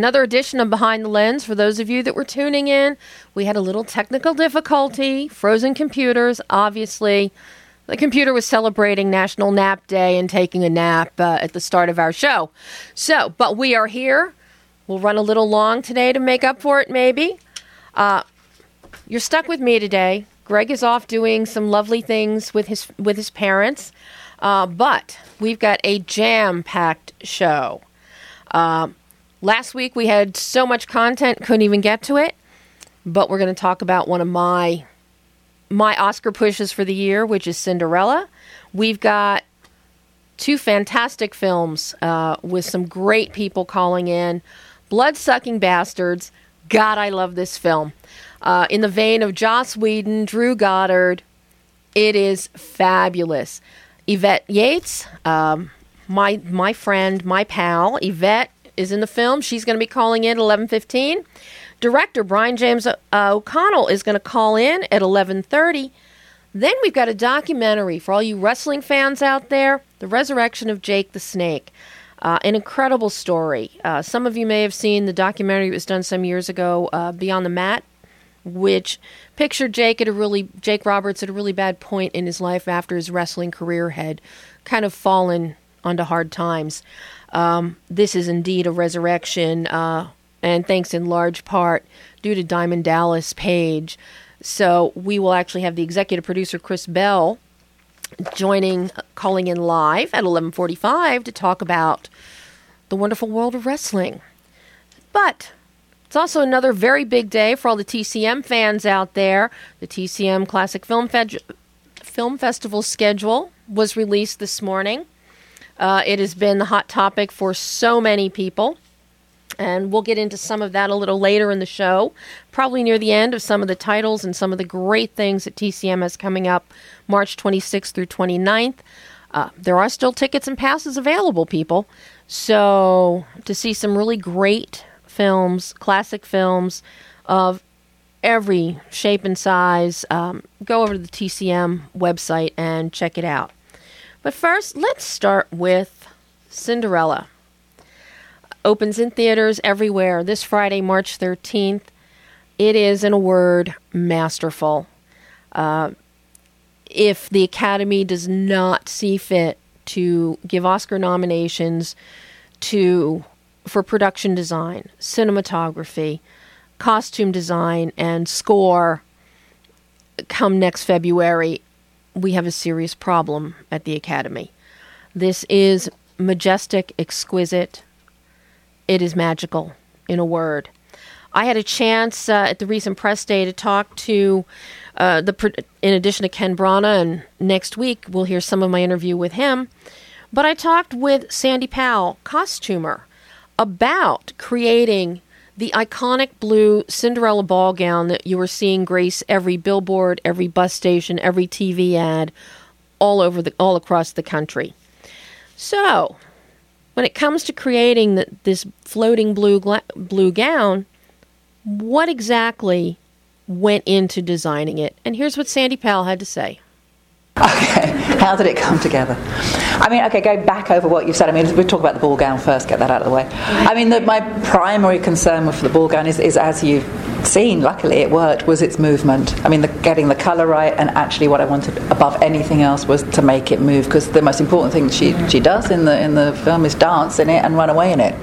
Another edition of Behind the Lens. For those of you that were tuning in, we had a little technical difficulty, frozen computers, obviously. The computer was celebrating National Nap Day and taking a nap uh, at the start of our show. So, but we are here. We'll run a little long today to make up for it, maybe. Uh, you're stuck with me today. Greg is off doing some lovely things with his with his parents, uh, but we've got a jam-packed show. Uh, last week we had so much content, couldn't even get to it. But we're going to talk about one of my my Oscar pushes for the year, which is Cinderella. We've got two fantastic films uh, with some great people calling in. Blood Sucking Bastards. God, I love this film. Uh, in the vein of Joss Whedon, Drew Goddard, it is fabulous. Yvette Yates, um, my my friend, my pal, Yvette is in the film. She's going to be calling in at eleven fifteen. Director Brian James uh, O'Connell is going to call in at eleven thirty. Then we've got a documentary for all you wrestling fans out there: The Resurrection of Jake the Snake. Uh, an incredible story. Uh, some of you may have seen the documentary that was done some years ago, uh, Beyond the Mat, which pictured Jake at a really Jake Roberts at a really bad point in his life after his wrestling career had kind of fallen onto hard times. Um, this is indeed a resurrection, uh, and thanks in large part due to Diamond Dallas Page. So we will actually have the executive producer Chris Bell joining, calling in live at 11:45 to talk about the wonderful world of wrestling. But it's also another very big day for all the TCM fans out there. The TCM Classic Film, Film Festival schedule was released this morning. Uh, it has been the hot topic for so many people. And we'll get into some of that a little later in the show, probably near the end of some of the titles and some of the great things that TCM has coming up March 26th through 29th. Uh, there are still tickets and passes available, people. So, to see some really great films, classic films of every shape and size, um, go over to the TCM website and check it out. But first, let's start with Cinderella. Opens in theaters everywhere this Friday, March 13th. It is, in a word, masterful. Uh, if the Academy does not see fit to give Oscar nominations to for production design, cinematography, costume design, and score come next February, we have a serious problem at the Academy. This is majestic, exquisite. It is magical, in a word. I had a chance uh, at the recent press day to talk to uh, the, in addition to Ken Branagh, and next week we'll hear some of my interview with him. But I talked with Sandy Powell, costumer, about creating the iconic blue Cinderella ball gown that you were seeing grace every billboard, every bus station, every TV ad all over the all across the country. So, when it comes to creating the, this floating blue gla- blue gown, what exactly went into designing it? And here's what Sandy Powell had to say. Okay, how did it come together? I mean, okay, go back over what you said. I mean, we'll talk about the ball gown first, get that out of the way. I mean, the, my primary concern for the ball gown is, is, as you've seen, luckily it worked, was its movement. I mean, the, getting the colour right, and actually what I wanted above anything else was to make it move, because the most important thing she, she does in the, in the film is dance in it and run away in it.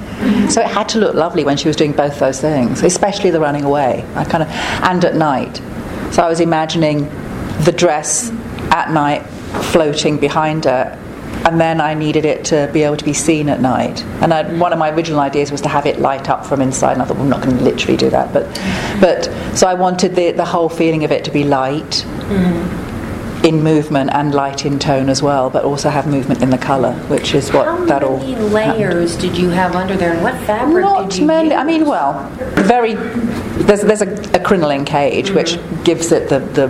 So it had to look lovely when she was doing both those things, especially the running away, I kind of, and at night. So I was imagining the dress at night floating behind her and then I needed it to be able to be seen at night. And I, one of my original ideas was to have it light up from inside. And I thought, well, I'm not going to literally do that, but, but so I wanted the the whole feeling of it to be light. Mm-hmm. In movement and light in tone as well, but also have movement in the colour, which is what How that all. How many layers happened. did you have under there, and what fabric Not did you many. use? I mean, well, very. There's there's a, a crinoline cage mm-hmm. which gives it the the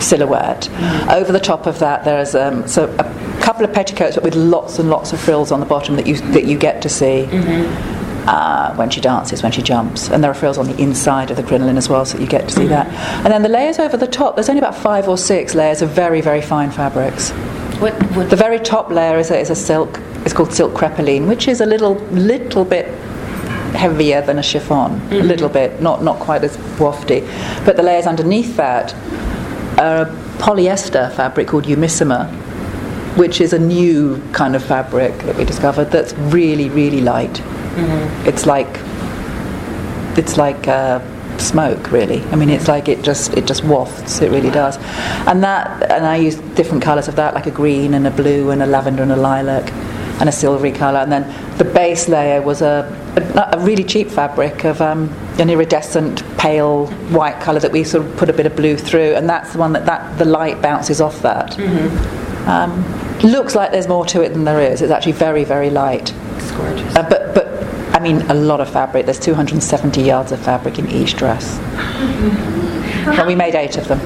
silhouette. Mm-hmm. Over the top of that, there's um, so a couple of petticoats, but with lots and lots of frills on the bottom that you that you get to see. Mm-hmm. Uh, when she dances, when she jumps, and there are frills on the inside of the crinoline as well, so you get to see mm-hmm. that. And then the layers over the top, there's only about five or six layers of very, very fine fabrics. What, what The very top layer is a, is a silk. It's called silk crepeline, which is a little little bit heavier than a chiffon. A little bit, not not quite as wafty. But the layers underneath that a polyester fabric called Umissima, which is a new kind of fabric that we discovered that's really really light. It's like it's like uh, smoke really. I mean it's like it just it just wafts. It really does. And that and i use different colors of that like a green and a blue and a lavender and a lilac and a silvery color and then the base layer was a a, a really cheap fabric of um, an iridescent pale white color that we sort of put a bit of blue through. And that's the one that, that the light bounces off that. Um, looks like there's more to it than there is. It's actually very very light. It's gorgeous. uh, but but I mean a lot of fabric. There's 270 yards of fabric in each dress, and we made eight of them.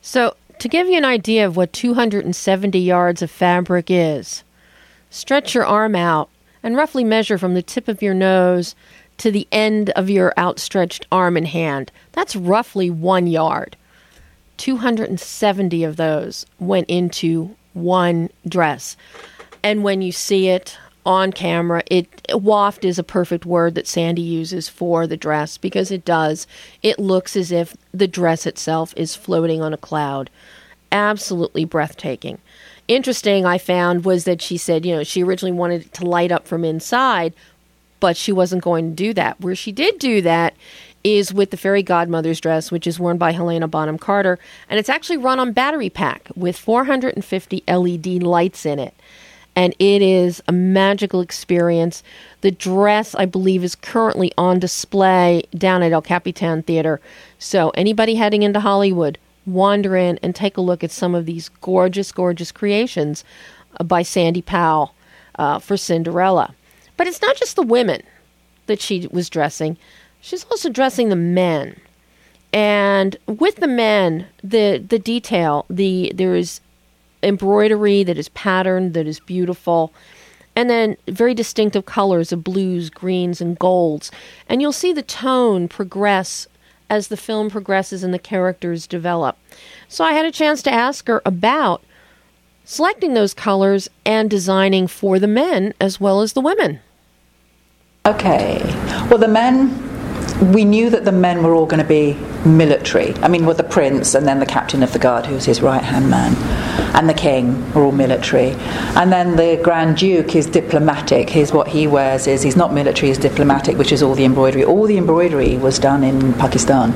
So, to give you an idea of what 270 yards of fabric is, stretch your arm out and roughly measure from the tip of your nose to the end of your outstretched arm and hand. That's roughly one yard. 270 of those went into one dress. And when you see it on camera, it waft is a perfect word that Sandy uses for the dress because it does. It looks as if the dress itself is floating on a cloud. Absolutely breathtaking. Interesting, I found, was that she said, you know, she originally wanted it to light up from inside, but she wasn't going to do that. Where she did do that is with the fairy godmother's dress, which is worn by Helena Bonham Carter, and it's actually run on battery pack with 450 LED lights in it. And it is a magical experience. The dress, I believe, is currently on display down at El Capitan Theater. So, anybody heading into Hollywood, wander in and take a look at some of these gorgeous, gorgeous creations uh, by Sandy Powell uh, for Cinderella. But it's not just the women that she was dressing, she's also dressing the men. And with the men, the the detail, the there is embroidery that is patterned, that is beautiful, and then very distinctive colors of blues, greens, and golds. And you'll see the tone progress as the film progresses and the characters develop. So I had a chance to ask her about selecting those colors and designing for the men as well as the women. Okay. Well, the men. We knew that the men were all going to be military. I mean, with the prince and then the captain of the guard, who's his right hand man, and the king were all military. And then the Grand Duke is diplomatic. His what he wears is he's not military, he's diplomatic, which is all the embroidery. All the embroidery was done in Pakistan.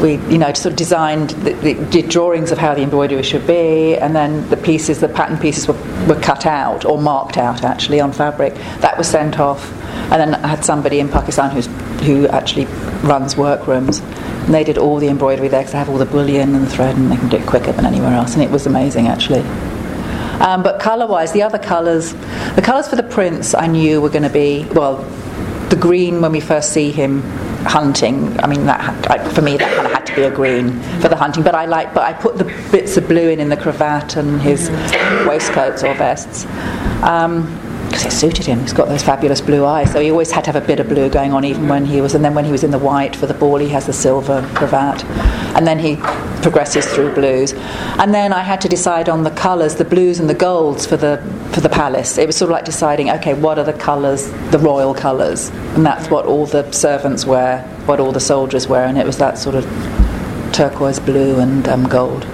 We, you know, sort of designed, the, the, did drawings of how the embroidery should be, and then the pieces, the pattern pieces were, were cut out or marked out actually on fabric. That was sent off, and then I had somebody in Pakistan who's, who actually runs workrooms, and they did all the embroidery there because they have all the bullion and the thread, and they can do it quicker than anywhere else, and it was amazing actually. Um, but colour-wise, the other colours, the colours for the prince, I knew were going to be well, the green when we first see him hunting. I mean, that I, for me that kind of had to be a green for the hunting. But I like, but I put the bits of blue in in the cravat and his waistcoats or vests. Um, because it suited him. He's got those fabulous blue eyes, so he always had to have a bit of blue going on, even when he was. And then when he was in the white for the ball, he has the silver cravat, and then he progresses through blues. And then I had to decide on the colours, the blues and the golds for the for the palace. It was sort of like deciding, okay, what are the colours, the royal colours, and that's what all the servants wear, what all the soldiers wear, and it was that sort of turquoise blue and um, gold.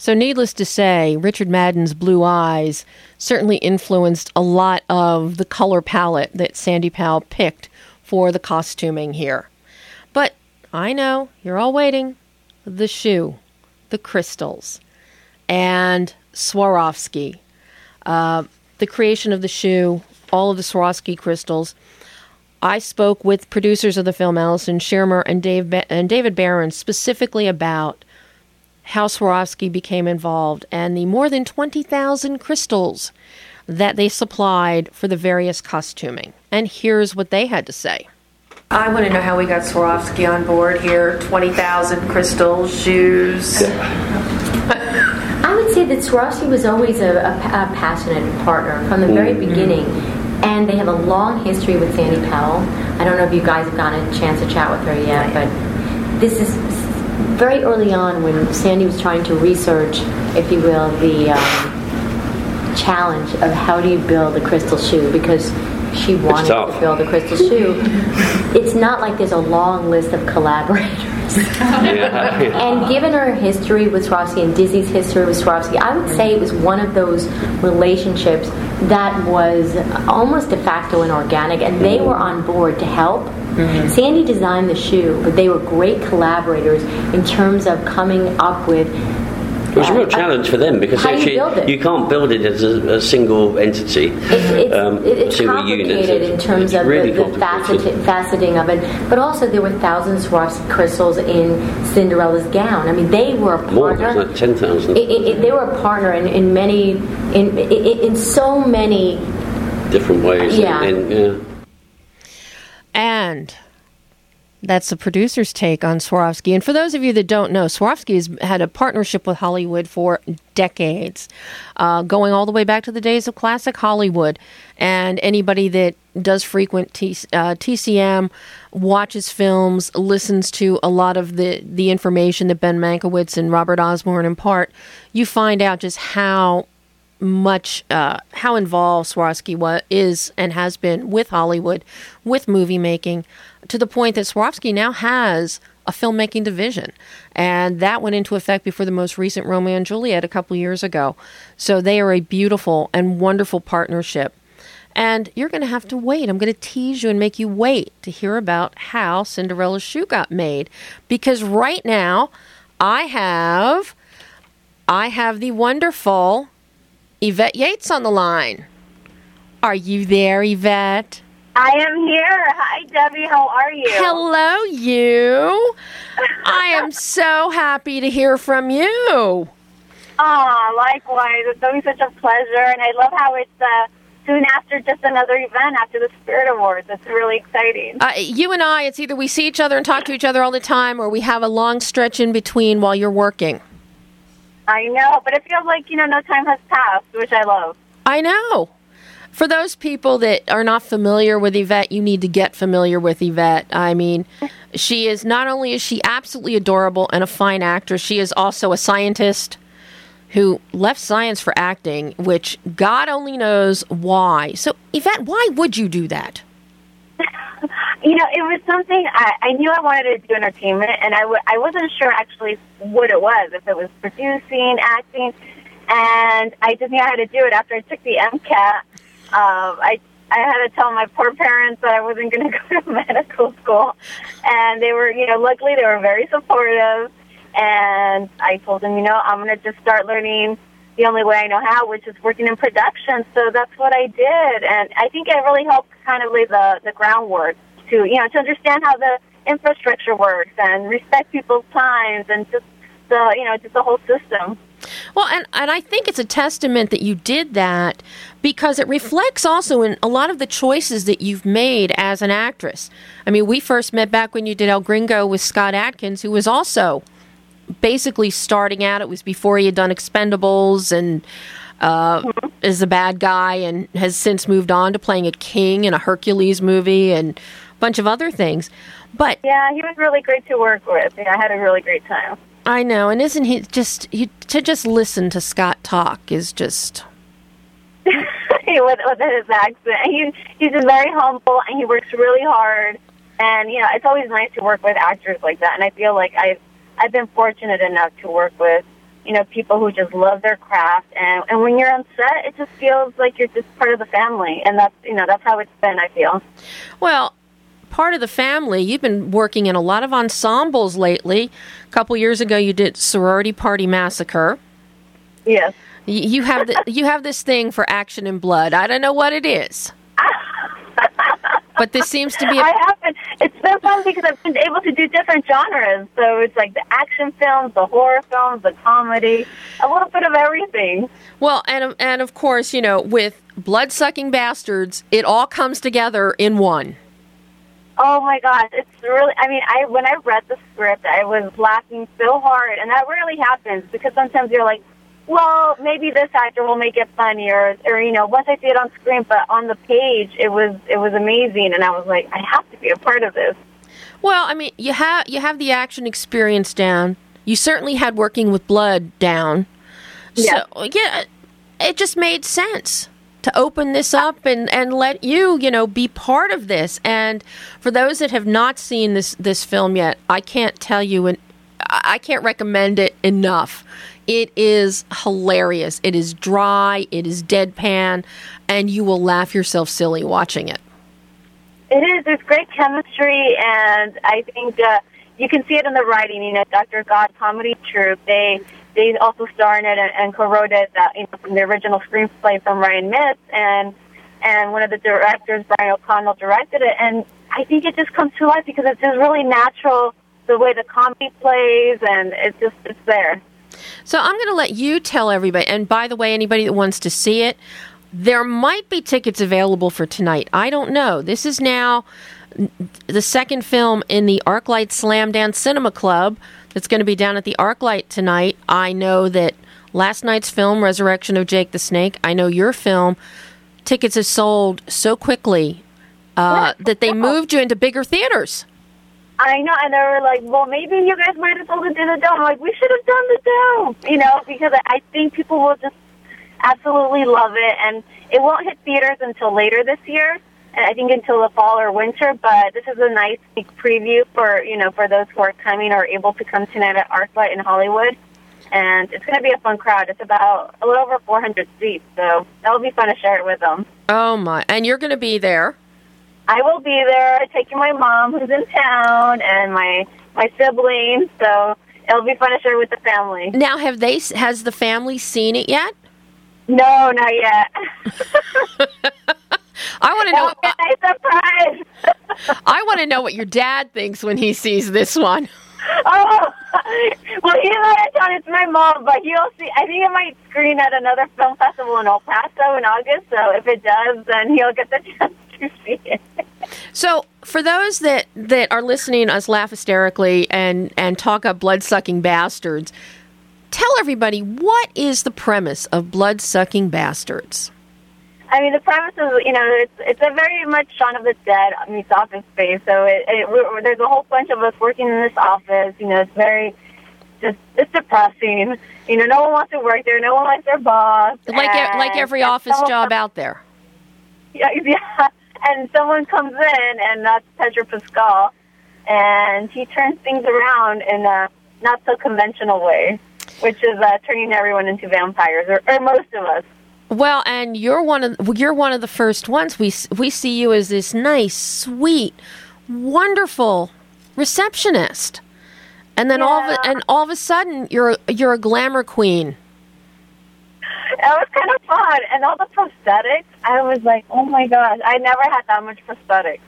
So, needless to say, Richard Madden's blue eyes certainly influenced a lot of the color palette that Sandy Powell picked for the costuming here. But I know you're all waiting the shoe, the crystals, and Swarovski. Uh, the creation of the shoe, all of the Swarovski crystals. I spoke with producers of the film, Allison Shearmur and, Dave ba- and David Barron, specifically about how Swarovski became involved and the more than 20,000 crystals that they supplied for the various costuming. And here's what they had to say. I want to know how we got Swarovski on board here. 20,000 crystals, shoes. I would say that Swarovski was always a, a, a passionate partner from the very mm-hmm. beginning. And they have a long history with Sandy Powell. I don't know if you guys have gotten a chance to chat with her yet, but this is very early on when Sandy was trying to research, if you will, the um, challenge of how do you build a crystal shoe? Because she wanted to build a crystal shoe. It's not like there's a long list of collaborators. Yeah. and given her history with Swarovski and Disney's history with Swarovski, I would say it was one of those relationships that was almost de facto and organic, and they were on board to help. Mm-hmm. Sandy designed the shoe, but they were great collaborators in terms of coming up with it was a real challenge for them because actually you, you, can't build it as a, a single entity, it, it's, um, it's complicated unit. in terms it's of really the, the faceting of it. But also, there were thousands of crystals in Cinderella's gown. I mean, they were a partner. More, like ten thousand. They were a partner in, in many, in, in, in so many different ways. Yeah. And, and, yeah. and that's the producer's take on Swarovski. And for those of you that don't know, Swarovski has had a partnership with Hollywood for decades, uh, going all the way back to the days of classic Hollywood. And anybody that does frequent T- uh, TCM, watches films, listens to a lot of the, the information that Ben Mankiewicz and Robert Osborne impart, you find out just how much uh, how involved Swarovski wa- is and has been with Hollywood, with movie making to the point that Swarovski now has a filmmaking division. And that went into effect before the most recent Romeo and Juliet a couple years ago. So they are a beautiful and wonderful partnership. And you're going to have to wait. I'm going to tease you and make you wait to hear about how Cinderella's shoe got made. Because right now, I have I have the wonderful Yvette Yates on the line. Are you there, Yvette? I am here. Hi, Debbie. How are you? Hello, you. I am so happy to hear from you. Oh, likewise. It's always such a pleasure, and I love how it's uh, soon after just another event after the Spirit Awards. It's really exciting. Uh, you and I, it's either we see each other and talk to each other all the time, or we have a long stretch in between while you're working. I know, but it feels like you know no time has passed, which I love. I know for those people that are not familiar with Yvette, you need to get familiar with Yvette. I mean, she is not only is she absolutely adorable and a fine actress, she is also a scientist who left science for acting, which God only knows why. So, Yvette, why would you do that? you know, it was something I, I knew I wanted to do entertainment, and I w- I wasn't sure actually what it was, if it was producing, acting, and I just knew I had to do it after I took the MCAT um, I I had to tell my poor parents that I wasn't going to go to medical school, and they were, you know, luckily they were very supportive. And I told them, you know, I'm going to just start learning the only way I know how, which is working in production. So that's what I did, and I think it really helped kind of lay the the groundwork to, you know, to understand how the infrastructure works and respect people's times and just the, you know, just the whole system. Well, and, and I think it's a testament that you did that because it reflects also in a lot of the choices that you've made as an actress. I mean, we first met back when you did El Gringo with Scott Adkins, who was also basically starting out. It was before he had done Expendables and uh, mm-hmm. is a bad guy and has since moved on to playing a king in a Hercules movie and a bunch of other things. But yeah, he was really great to work with. Yeah, I had a really great time. I know, and isn't he just he, to just listen to Scott talk is just with, with his accent. He, he's just very humble and he works really hard. And you know, it's always nice to work with actors like that. And I feel like I've I've been fortunate enough to work with you know people who just love their craft. And and when you're on set, it just feels like you're just part of the family. And that's you know that's how it's been. I feel. Well, part of the family. You've been working in a lot of ensembles lately. A couple years ago, you did Sorority Party Massacre. Yes. You have the, you have this thing for action and blood. I don't know what it is. but this seems to be. A- I haven't. It's been fun because I've been able to do different genres. So it's like the action films, the horror films, the comedy, a little bit of everything. Well, and and of course, you know, with blood sucking bastards, it all comes together in one. Oh my gosh, it's really. I mean, I when I read the script, I was laughing so hard, and that rarely happens because sometimes you're like, well, maybe this actor will make it funny, or or you know, once I see it on screen, but on the page, it was it was amazing, and I was like, I have to be a part of this. Well, I mean, you have you have the action experience down. You certainly had working with blood down. Yeah. So yeah, it just made sense to open this up and, and let you, you know, be part of this. And for those that have not seen this this film yet, I can't tell you and I can't recommend it enough. It is hilarious. It is dry, it is deadpan, and you will laugh yourself silly watching it. It is. There's great chemistry, and I think uh, you can see it in the writing. You know, Dr. God Comedy Troupe. They they also star in it and, and co-wrote it. Uh, you know, from the original screenplay from Ryan Mitts, and and one of the directors, Brian O'Connell, directed it. And I think it just comes to life because it's just really natural the way the comedy plays, and it's just it's there. So I'm going to let you tell everybody. And by the way, anybody that wants to see it, there might be tickets available for tonight. I don't know. This is now the second film in the ArcLight Slamdance Cinema Club that's going to be down at the ArcLight tonight. I know that last night's film, Resurrection of Jake the Snake, I know your film, tickets have sold so quickly uh, that they moved you into bigger theaters. I know, and they were like, "Well, maybe you guys might have sold it to the dome." I'm like, we should have done the dome, you know, because I think people will just absolutely love it, and it won't hit theaters until later this year, and I think until the fall or winter. But this is a nice preview for you know for those who are coming or able to come tonight at ArcLight in Hollywood, and it's going to be a fun crowd. It's about a little over 400 seats, so that'll be fun to share it with them. Oh my! And you're going to be there. I will be there taking my mom who's in town and my my siblings. So it'll be fun to share with the family. Now, have they? Has the family seen it yet? No, not yet. I want to know. Oh, nice surprise. I want to know what your dad thinks when he sees this one. Oh, well, he's not in town. It's my mom, but he'll see. I think it might screen at another film festival in El Paso in August. So if it does, then he'll get the chance So, for those that, that are listening us laugh hysterically and, and talk up blood sucking bastards, tell everybody what is the premise of blood sucking bastards? I mean, the premise is, you know, it's it's a very much Shaun of the Dead meets Office Space. So it, it, there's a whole bunch of us working in this office. You know, it's very just it's depressing. You know, no one wants to work there. No one likes their boss. Like like every office job out there. Yeah, yeah. And someone comes in, and that's Pedro Pascal, and he turns things around in a not so conventional way which is uh, turning everyone into vampires, or, or most of us. Well, and you're one of you're one of the first ones. We we see you as this nice, sweet, wonderful receptionist, and then yeah. all of a, and all of a sudden you're you're a glamour queen. It was kind of fun, and all the prosthetics. I was like, oh my gosh, I never had that much prosthetics.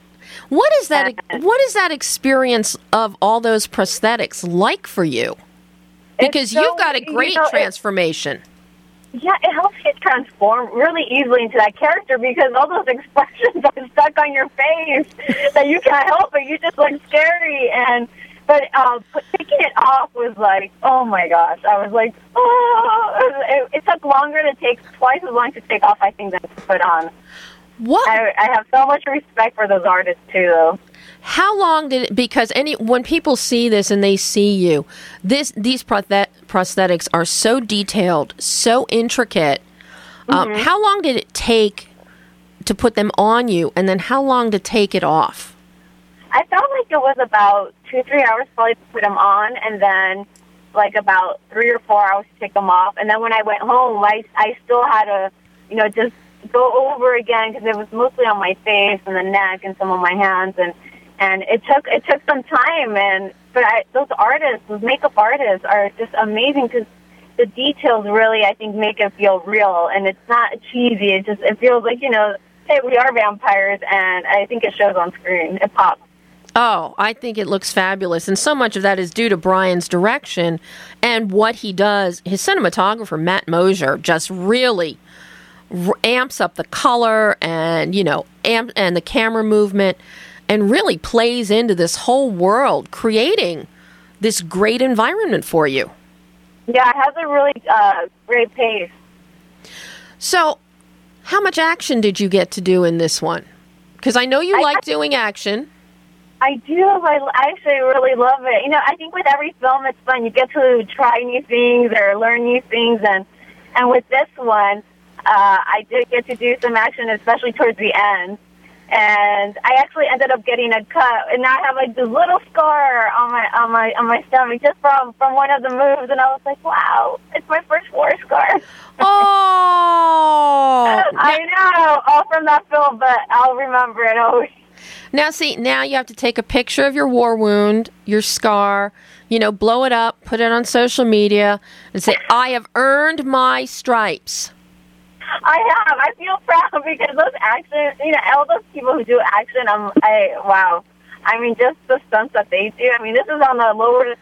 What is that? what is that experience of all those prosthetics like for you? Because so, you've got a great you know, transformation. Yeah, it helps you transform really easily into that character because all those expressions are stuck on your face that you can't help it. You just look scary and but uh, taking it off was like, oh my gosh! I was like, oh, it, it took longer to take, twice as long to take off, I think, than to put on. What? I, I have so much respect for those artists too, though. How long did it? Because any when people see this and they see you, this these prosthetics are so detailed, so intricate. Um, mm-hmm. Um, how long did it take to put them on you, and then how long to take it off? I felt like it was about two three hours probably to put them on, and then like about three or four hours to take them off. And then when I went home, I I still had to, you know, just go over again because it was mostly on my face and the neck and some of my hands. And and it took it took some time. And but I, those artists those makeup artists are just amazing because the details really I think make it feel real. And it's not cheesy. It just it feels like you know hey we are vampires and I think it shows on screen. It pops Oh, I think it looks fabulous. And so much of that is due to Brian's direction and what he does. His cinematographer, Matt Mosier, just really amps up the color and, you know, amp and the camera movement and really plays into this whole world, creating this great environment for you. Yeah, it has a really uh, great pace. So, how much action did you get to do in this one? Because I know you I, like doing action. I do. I actually really love it. You know, I think with every film, it's fun. You get to try new things or learn new things, and and with this one, uh, I did get to do some action, especially towards the end. And I actually ended up getting a cut, and now I have like this little scar on my on my on my stomach just from from one of the moves, and I was like, wow, it's my first war scar. Oh, I know, all from that film, but I'll remember it always. Now, see, now you have to take a picture of your war wound, your scar, you know, blow it up, put it on social media, and say, I have earned my stripes. I have. I feel proud because those action, you know, all those people who do action, I'm, I, wow. I mean, just the stunts that they do. I mean, this is on a lower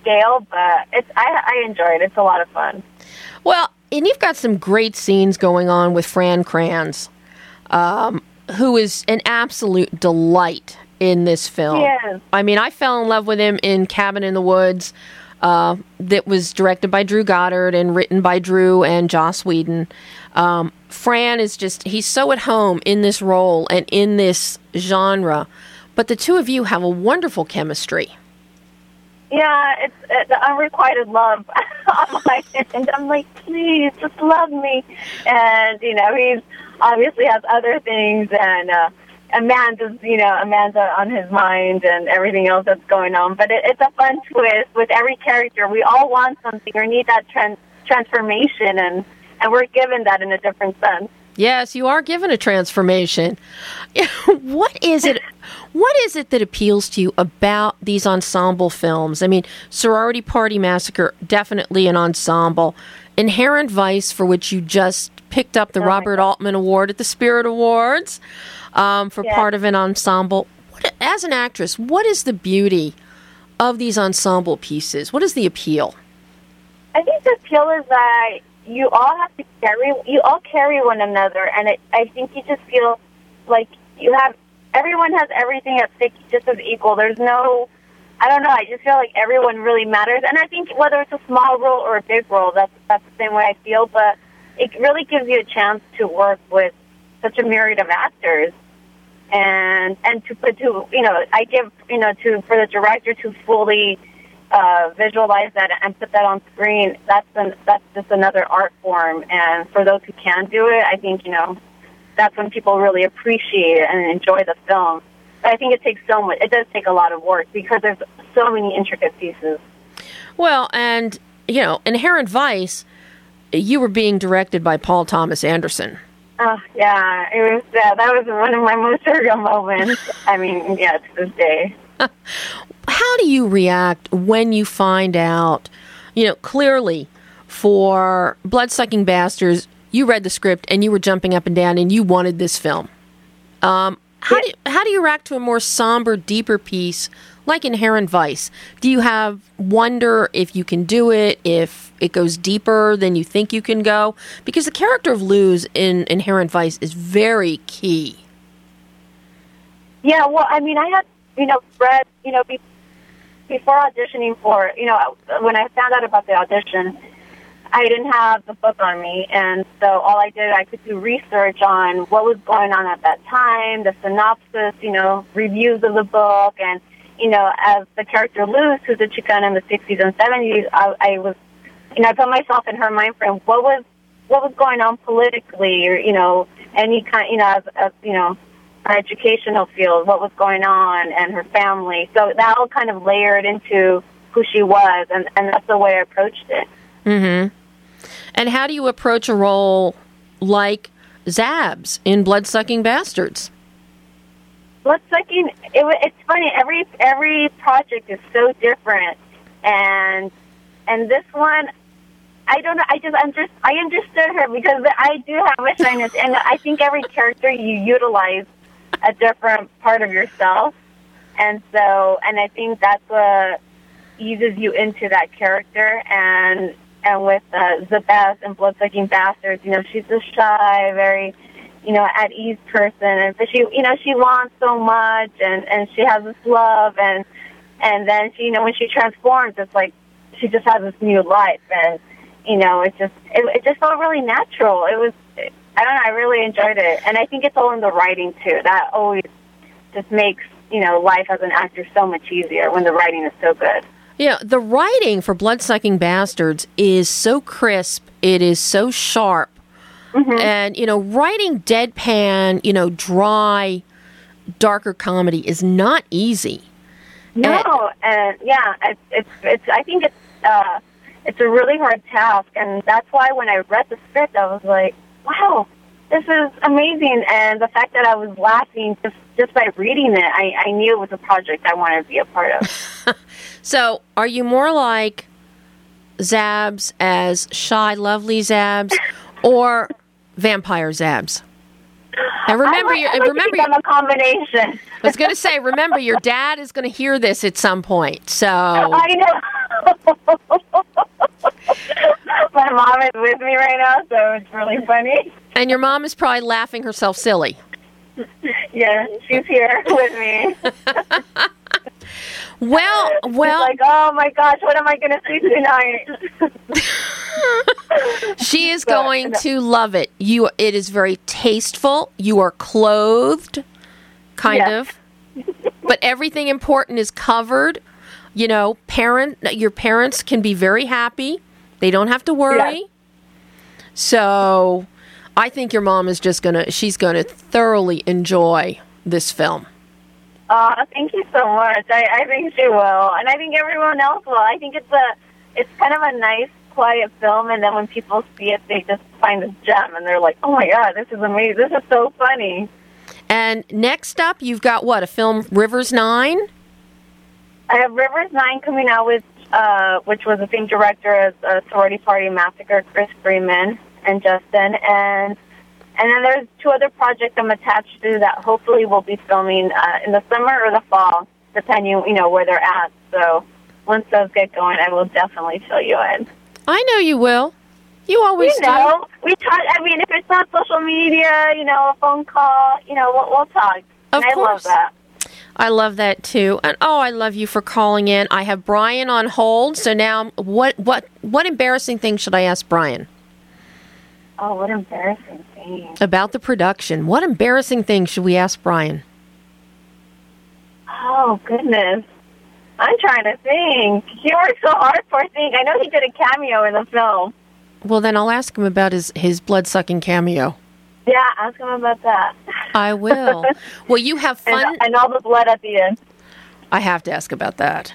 scale, but it's, I, I enjoy it. It's a lot of fun. Well, and you've got some great scenes going on with Fran Kranz. Um, who is an absolute delight in this film. Yes. I mean, I fell in love with him in Cabin in the Woods, uh, that was directed by Drew Goddard and written by Drew and Joss Whedon. Um, Fran is just, he's so at home in this role and in this genre. But the two of you have a wonderful chemistry. Yeah, it's the unrequited love on my end. I'm like, please, just love me. And, you know, he's obviously has other things and uh Amanda's, you know, Amanda on his mind and everything else that's going on. But it, it's a fun twist with every character. We all want something or need that trans- transformation, and and we're given that in a different sense. Yes, you are given a transformation. what is it? What is it that appeals to you about these ensemble films? I mean, Sorority Party Massacre, definitely an ensemble. Inherent Vice, for which you just picked up the oh Robert Altman Award at the Spirit Awards um, for part of an ensemble. What, as an actress, what is the beauty of these ensemble pieces? What is the appeal? I think the appeal is that you all have to carry, you all carry one another, and it, I think you just feel like you have everyone has everything at stake just as equal. There's no, I don't know. I just feel like everyone really matters, and I think whether it's a small role or a big role, that's that's the same way I feel. But it really gives you a chance to work with such a myriad of actors and and to put to you know I give you know to for the director to fully uh, visualize that and put that on screen that's an, that's just another art form and for those who can do it I think you know that's when people really appreciate it and enjoy the film I think it takes so much it does take a lot of work because there's so many intricate pieces well and you know Inherent Vice you were being directed by Paul Thomas Anderson. Oh yeah, it was. Uh, that was one of my most surreal moments. I mean, yeah, to this day. How do you react when you find out? You know, clearly, for Bloodsucking Bastards, you read the script and you were jumping up and down and you wanted this film. Um, how do you, how do you react to a more somber, deeper piece like Inherent Vice? Do you have wonder if you can do it, if it goes deeper than you think you can go? Because the character of Luz in Inherent Vice is very key. Yeah, well, I mean, I had you know read you know be, before auditioning for you know when I found out about the audition I didn't have the book on me, and so all I did, I could do research on what was going on at that time, the synopsis, you know, reviews of the book, and you know, as the character Luz, who's a Chicana in the 60s and 70s, I, I was, you know, I put myself in her mind frame. What was, what was going on politically, or you know, any kind, you know, as, as you know, her educational field, what was going on, and her family. So that all kind of layered into who she was, and and that's the way I approached it. Mm-hmm. And how do you approach a role like Zabs in Bloodsucking Bastards? Bloodsucking, it, it's funny. Every every project is so different, and and this one, I don't know. I just under, I understood her because I do have a shyness, and I think every character you utilize a different part of yourself, and so and I think that's what eases you into that character and and with uh, Zabeth and Bloodsucking Bastards, you know, she's a shy, very, you know, at ease person, and but she, you know, she wants so much, and and she has this love, and and then she, you know, when she transforms, it's like she just has this new life, and you know, it just it, it just felt really natural. It was, I don't know, I really enjoyed it, and I think it's all in the writing too. That always just makes you know, life as an actor so much easier when the writing is so good. Yeah, the writing for Bloodsucking Bastards is so crisp. It is so sharp. Mm-hmm. And, you know, writing deadpan, you know, dry, darker comedy is not easy. No, and, yeah, it's, it's, it's, I think it's, uh, it's a really hard task. And that's why when I read the script, I was like, wow, this is amazing. And the fact that I was laughing just, just by reading it, I, I knew it was a project I wanted to be a part of. so, are you more like Zabs as shy, lovely Zabs, or vampire Zabs? And remember, I like, your, remember, I'm a combination. I was going to say, remember, your dad is going to hear this at some point. So I know. My mom is with me right now, so it's really funny. And your mom is probably laughing herself silly. Yeah, she's here with me. Well, well. She's like, oh my gosh, what am I going to see tonight? she is going to love it. You, it is very tasteful. You are clothed, kind yes. of, but everything important is covered. You know, parent, your parents can be very happy. They don't have to worry. Yes. So I think your mom is just gonna she's gonna thoroughly enjoy this film. Oh, thank you so much. I, I think she will, and I think everyone else will. I think it's a it's kind of a nice, quiet film, and then when people see it, they just find this gem, and they're like, "Oh my god, this is amazing! This is so funny." And next up, you've got what a film, Rivers Nine. I have Rivers Nine coming out with, uh, which was the same director as uh, Sorority Party Massacre, Chris Freeman and Justin, and and then there's two other projects I'm attached to that hopefully we'll be filming uh, in the summer or the fall, depending you know where they're at. So once those get going, I will definitely fill you in. I know you will. You always you know, do. We talk. I mean, if it's not social media, you know, a phone call, you know, we'll, we'll talk. Of and course. I love that. I love that too. And oh, I love you for calling in. I have Brian on hold. So now, what what what embarrassing thing should I ask Brian? Oh, what embarrassing thing. About the production. What embarrassing thing should we ask Brian? Oh, goodness. I'm trying to think. He worked so hard for thing. I know he did a cameo in the film. Well, then I'll ask him about his, his blood sucking cameo. Yeah, ask him about that. I will. well, you have fun. And, and, all the blood at the end. I have to ask about that.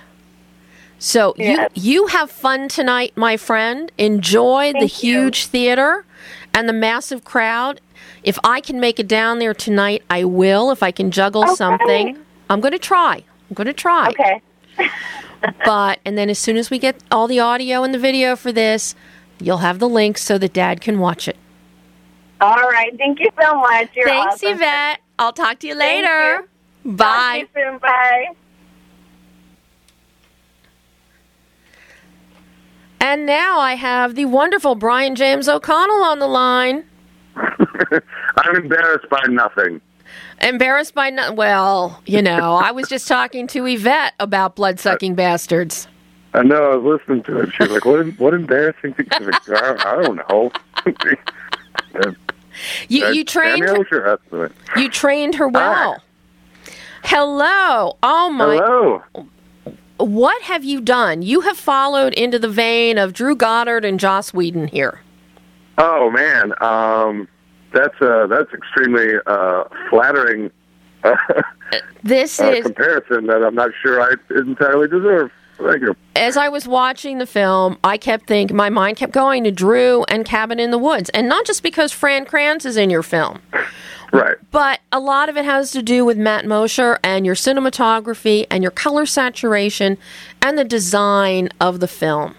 So yes. you you have fun tonight, my friend. Enjoy Thank the huge you. theater and the massive crowd. If I can make it down there tonight, I will. If I can juggle okay. something, I'm going to try. I'm going to try. Okay. but and then as soon as we get all the audio and the video for this, you'll have the link so that Dad can watch it. All right. Thank you so much. You're Thanks, awesome. Yvette. I'll talk to you later. You. Bye. You soon. Bye. And now I have the wonderful Brian James O'Connell on the line. I'm embarrassed by nothing. Embarrassed by nothing? Well, you know, I was just talking to Yvette about blood sucking bastards. I know. I was listening to it. She was like, "What? What embarrassing thing?" Like, I, I don't know. you you trained her, you trained her well. Hello. Oh my. Hello what have you done? You have followed into the vein of Drew Goddard and Joss Whedon here. Oh man, um, that's uh, that's extremely uh, flattering. Uh, this uh, is comparison that I'm not sure I entirely deserve. Thank you. As I was watching the film, I kept thinking, my mind kept going to Drew and Cabin in the Woods, and not just because Fran Kranz is in your film. Right. But a lot of it has to do with Matt Mosher and your cinematography and your color saturation and the design of the film.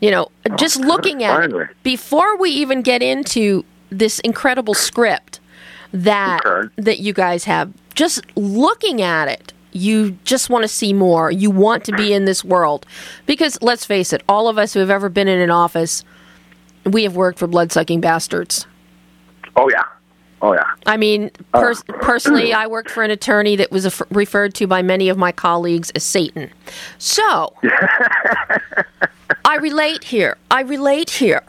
You know, oh, just looking at finally. it, before we even get into this incredible script that okay. that you guys have, just looking at it, you just want to see more. You want to be in this world. Because let's face it, all of us who have ever been in an office, we have worked for blood-sucking bastards. Oh yeah. Oh yeah. I mean, pers- uh, personally, I worked for an attorney that was f- referred to by many of my colleagues as Satan. So, I relate here. I relate here.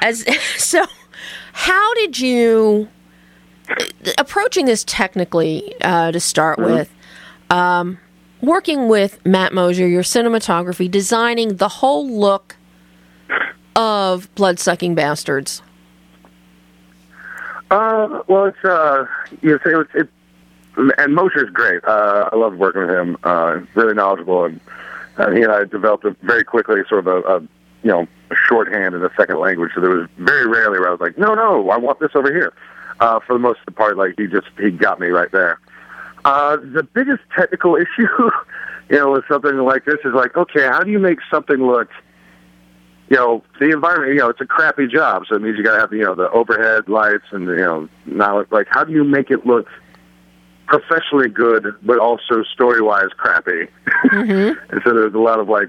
As so, how did you approaching this technically uh, to start mm-hmm. with, um, working with Matt Mosier, your cinematography, designing the whole look of Bloodsucking Bastards. Uh, well, it's uh, you know, it's, it, and Mosher's great. Uh, I love working with him. Uh, really knowledgeable, and uh, he and I developed a, very quickly sort of a, a you know a shorthand in a second language. So there was very rarely where I was like, no, no, I want this over here. Uh, for the most part, like he just he got me right there. Uh, the biggest technical issue, you know, with something like this is like, okay, how do you make something look, you know, the environment, you know, it's a crappy job, so it means you got to have, you know, the overhead lights and, you know, now, like, how do you make it look professionally good, but also story wise crappy? Mm-hmm. and so there's a lot of, like,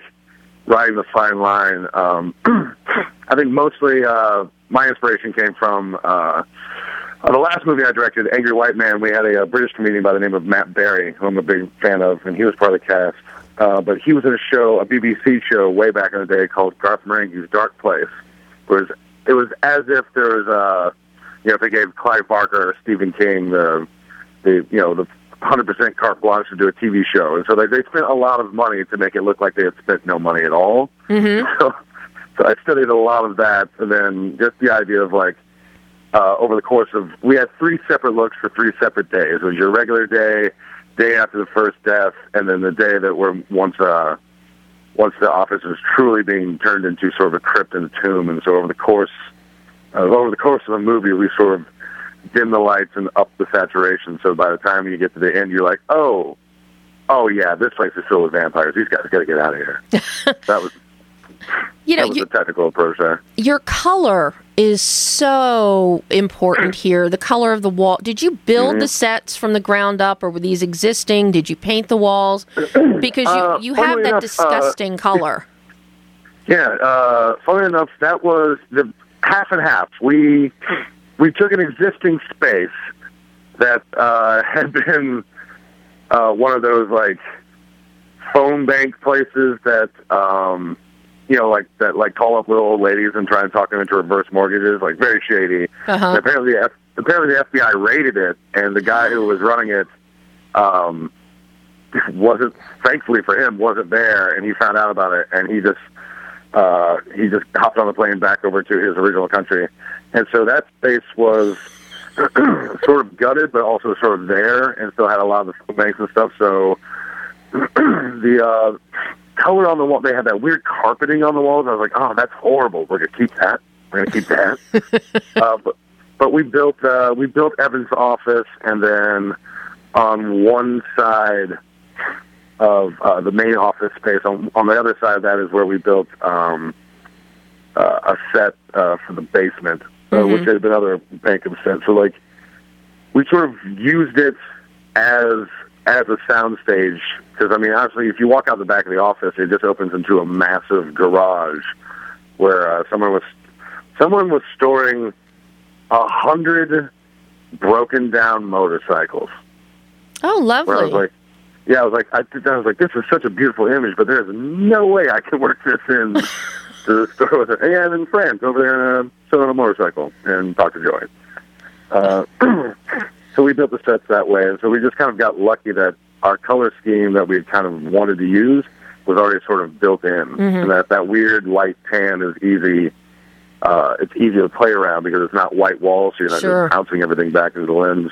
riding the fine line. Um, I think mostly uh, my inspiration came from, uh, uh, the last movie I directed, Angry White Man, we had a, a British comedian by the name of Matt Berry, who I'm a big fan of, and he was part of the cast. Uh, but he was in a show, a BBC show, way back in the day called Garth Marenghi's Darkplace. It was it was as if there was, uh, you know, if they gave Clive Barker or Stephen King the, the you know, the 100% carte blanche to do a TV show, and so they they spent a lot of money to make it look like they had spent no money at all. Mm-hmm. So, so I studied a lot of that, and then just the idea of like uh, over the course of we had three separate looks for three separate days. It was your regular day, day after the first death, and then the day that we're once uh, once the office was truly being turned into sort of a crypt and a tomb. And so over the course uh, over the course of the movie, we sort of dim the lights and up the saturation. So by the time you get to the end, you're like, oh, oh yeah, this place is filled with vampires. These guys got to get out of here. that was you know, that was you, technical approach there. Your color is so important here. The color of the wall. Did you build mm-hmm. the sets from the ground up, or were these existing? Did you paint the walls? Because you uh, you have that enough, uh, disgusting uh, color. Yeah, uh, funny enough, that was the half and half. We we took an existing space that uh, had been uh, one of those like phone bank places that um, you know, like that, like call up little old ladies and try and talk them into reverse mortgages, like very shady. Uh-huh. apparently, the F- apparently the FBI raided it, and the guy who was running it um, wasn't. Thankfully for him, wasn't there, and he found out about it, and he just uh, he just hopped on the plane back over to his original country, and so that space was. sort of gutted, but also sort of there, and still had a lot of the banks and stuff. So the uh, color on the wall. They had that weird carpeting on the walls. I was like, oh, that's horrible. We're gonna keep that. We're gonna keep that. uh, but but we built uh, we built Evan's office, and then on one side of uh, the main office space, on on the other side of that is where we built um, uh, a set uh, for the basement, uh, mm-hmm. which had been another bank of sets. So like we sort of used it as as a soundstage because I mean, honestly, if you walk out the back of the office, it just opens into a massive garage where uh, someone was someone was storing a hundred broken down motorcycles. Oh, lovely! I was like, yeah, I was like, I, I was like, this is such a beautiful image, but there's no way I can work this in to the store with it. And in France, over there, uh, on a motorcycle and talk to Joy. Uh, so we built the sets that way, and so we just kind of got lucky that our color scheme that we kind of wanted to use was already sort of built in, mm-hmm. and that that weird light tan is easy. Uh, it's easy to play around because it's not white walls, so you're not sure. just bouncing everything back into the lens.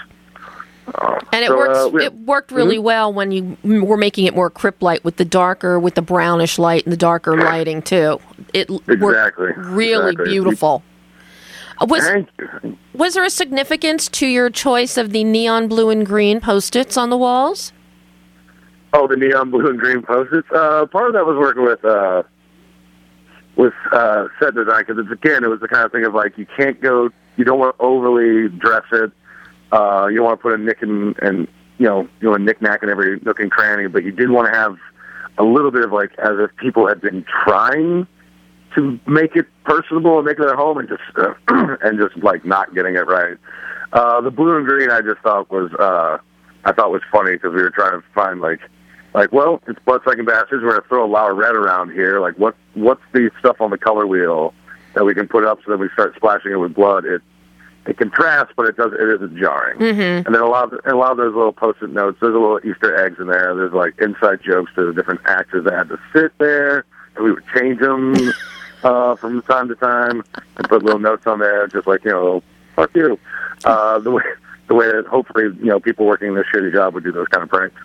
Uh, and it so, works. Uh, it worked really mm-hmm. well when you were making it more crypt light with the darker, with the brownish light and the darker lighting too. It exactly. worked really exactly. beautiful. Uh, was was there a significance to your choice of the neon blue and green post-its on the walls? Oh, the neon blue and green post-its. Uh, part of that was working with uh, with uh, set design because again, it was the kind of thing of like you can't go, you don't want to overly dress it. Uh, you don't want to put a nick and, and you know, you know, a knick-knack in every nook and cranny, but you did want to have a little bit of like as if people had been trying to make it personable and make it their home and just uh, and just like not getting it right. Uh, the blue and green I just thought was uh, I thought was funny because we were trying to find like like, well, it's Bloodsucking Bastards. We're to throw a lot of red around here. Like, what what's the stuff on the color wheel that we can put up so that we start splashing it with blood? It it contrasts, but it does it isn't jarring. Mm-hmm. And then a lot of a lot of those little post-it notes, there's a little Easter eggs in there. There's like inside jokes to the different actors that had to sit there, and we would change them uh, from time to time and put little notes on there, just like you know, fuck you. Uh, the way the way that hopefully you know people working this shitty job would do those kind of pranks.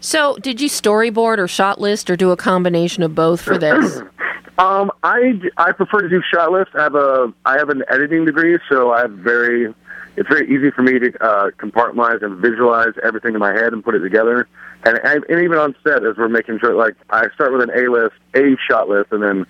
So, did you storyboard or shot list or do a combination of both for this? um, I, I prefer to do shot list. I have a I have an editing degree, so I have very it's very easy for me to uh, compartmentalize and visualize everything in my head and put it together. And, and even on set, as we're making sure, like I start with an A list, A shot list, and then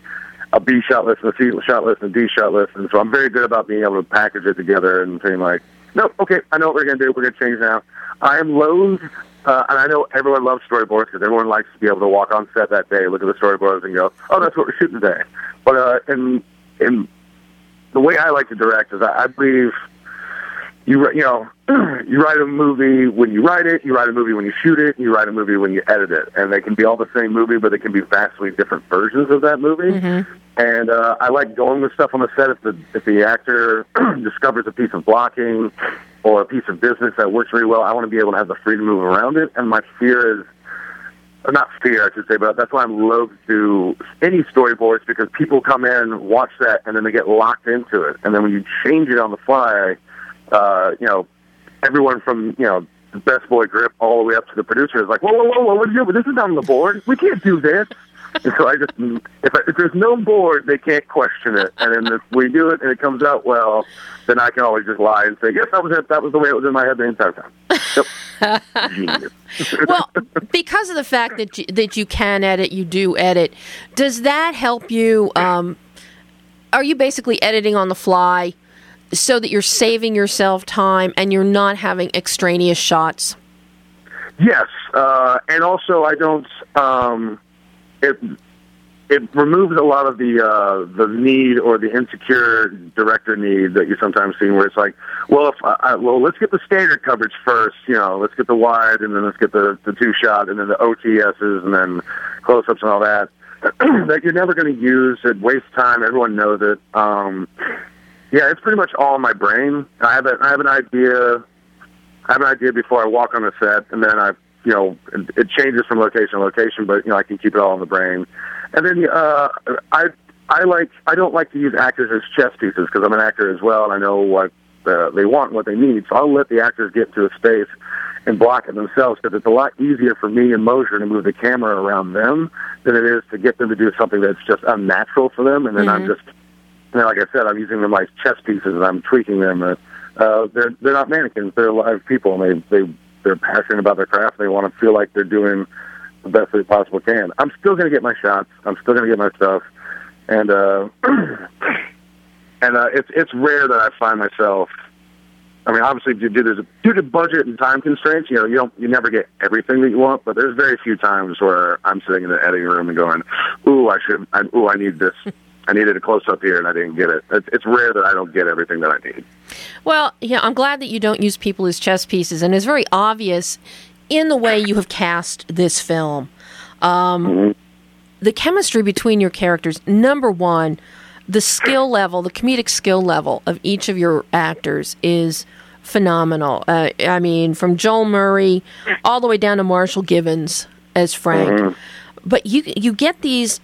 a B shot list, and a C shot list, and a D shot list. And so I'm very good about being able to package it together and saying like, nope, okay, I know what we're gonna do. We're gonna change now. I am loath uh, and I know everyone loves storyboards because everyone likes to be able to walk on set that day, look at the storyboards, and go, "Oh, that's what we're shooting today." But uh, in in the way I like to direct is I, I believe you you know you write a movie when you write it, you write a movie when you shoot it, you write a movie when you edit it, and they can be all the same movie, but they can be vastly different versions of that movie. Mm-hmm. And uh, I like going with stuff on the set if the if the actor discovers a piece of blocking or a piece of business that works really well, I want to be able to have the freedom to move around it. And my fear is, or not fear, I should say, but that's why I'm loath to any storyboards because people come in, watch that, and then they get locked into it. And then when you change it on the fly, uh, you know, everyone from, you know, the best boy grip all the way up to the producer is like, whoa, whoa, whoa, whoa, what are you doing? But this is on the board. We can't do this. And so I just, if, I, if there's no board, they can't question it. And then if we do it and it comes out well, then I can always just lie and say, yes, that was it. That was the way it was in my head the entire time. Yep. Well, because of the fact that you, that you can edit, you do edit. Does that help you? Um, are you basically editing on the fly so that you're saving yourself time and you're not having extraneous shots? Yes, uh, and also I don't. Um, it it removes a lot of the uh, the need or the insecure director need that you sometimes see, where it's like, well, if I, I, well, let's get the standard coverage first, you know, let's get the wide, and then let's get the the two shot, and then the OTSs, and then close ups and all that. that you're never going to use. It wastes time. Everyone knows it. Um, yeah, it's pretty much all in my brain. I have a, I have an idea. I have an idea before I walk on the set, and then I you know, it, changes from location to location, but you know, I can keep it all in the brain. And then uh, I I like I don't like to use actors as chess pieces because I'm an actor as well, and I know what uh, they want, and what they need. So I'll let the actors get to a space and block it themselves because it's a lot easier for me and Mosher to move the camera around them than it is to get them to do something that's just unnatural for them. And then mm-hmm. I'm just, you like I said, I'm using them like chess pieces and I'm tweaking them. Uh, uh, they're they're not mannequins; they're live people, and they they they're passionate about their craft. They want to feel like they're doing the best they possibly can. I'm still going to get my shots. I'm still going to get my stuff, and uh, and uh, it's it's rare that I find myself. I mean, obviously, due to due to budget and time constraints, you know, you don't you never get everything that you want. But there's very few times where I'm sitting in the editing room and going, "Ooh, I should. I, ooh, I need this." I needed a close up here and I didn't get it. It's, it's rare that I don't get everything that I need. Well, yeah, I'm glad that you don't use people as chess pieces, and it's very obvious in the way you have cast this film. Um, mm-hmm. The chemistry between your characters, number one, the skill level, the comedic skill level of each of your actors is phenomenal. Uh, I mean, from Joel Murray all the way down to Marshall Givens as Frank. Mm-hmm. But you you get these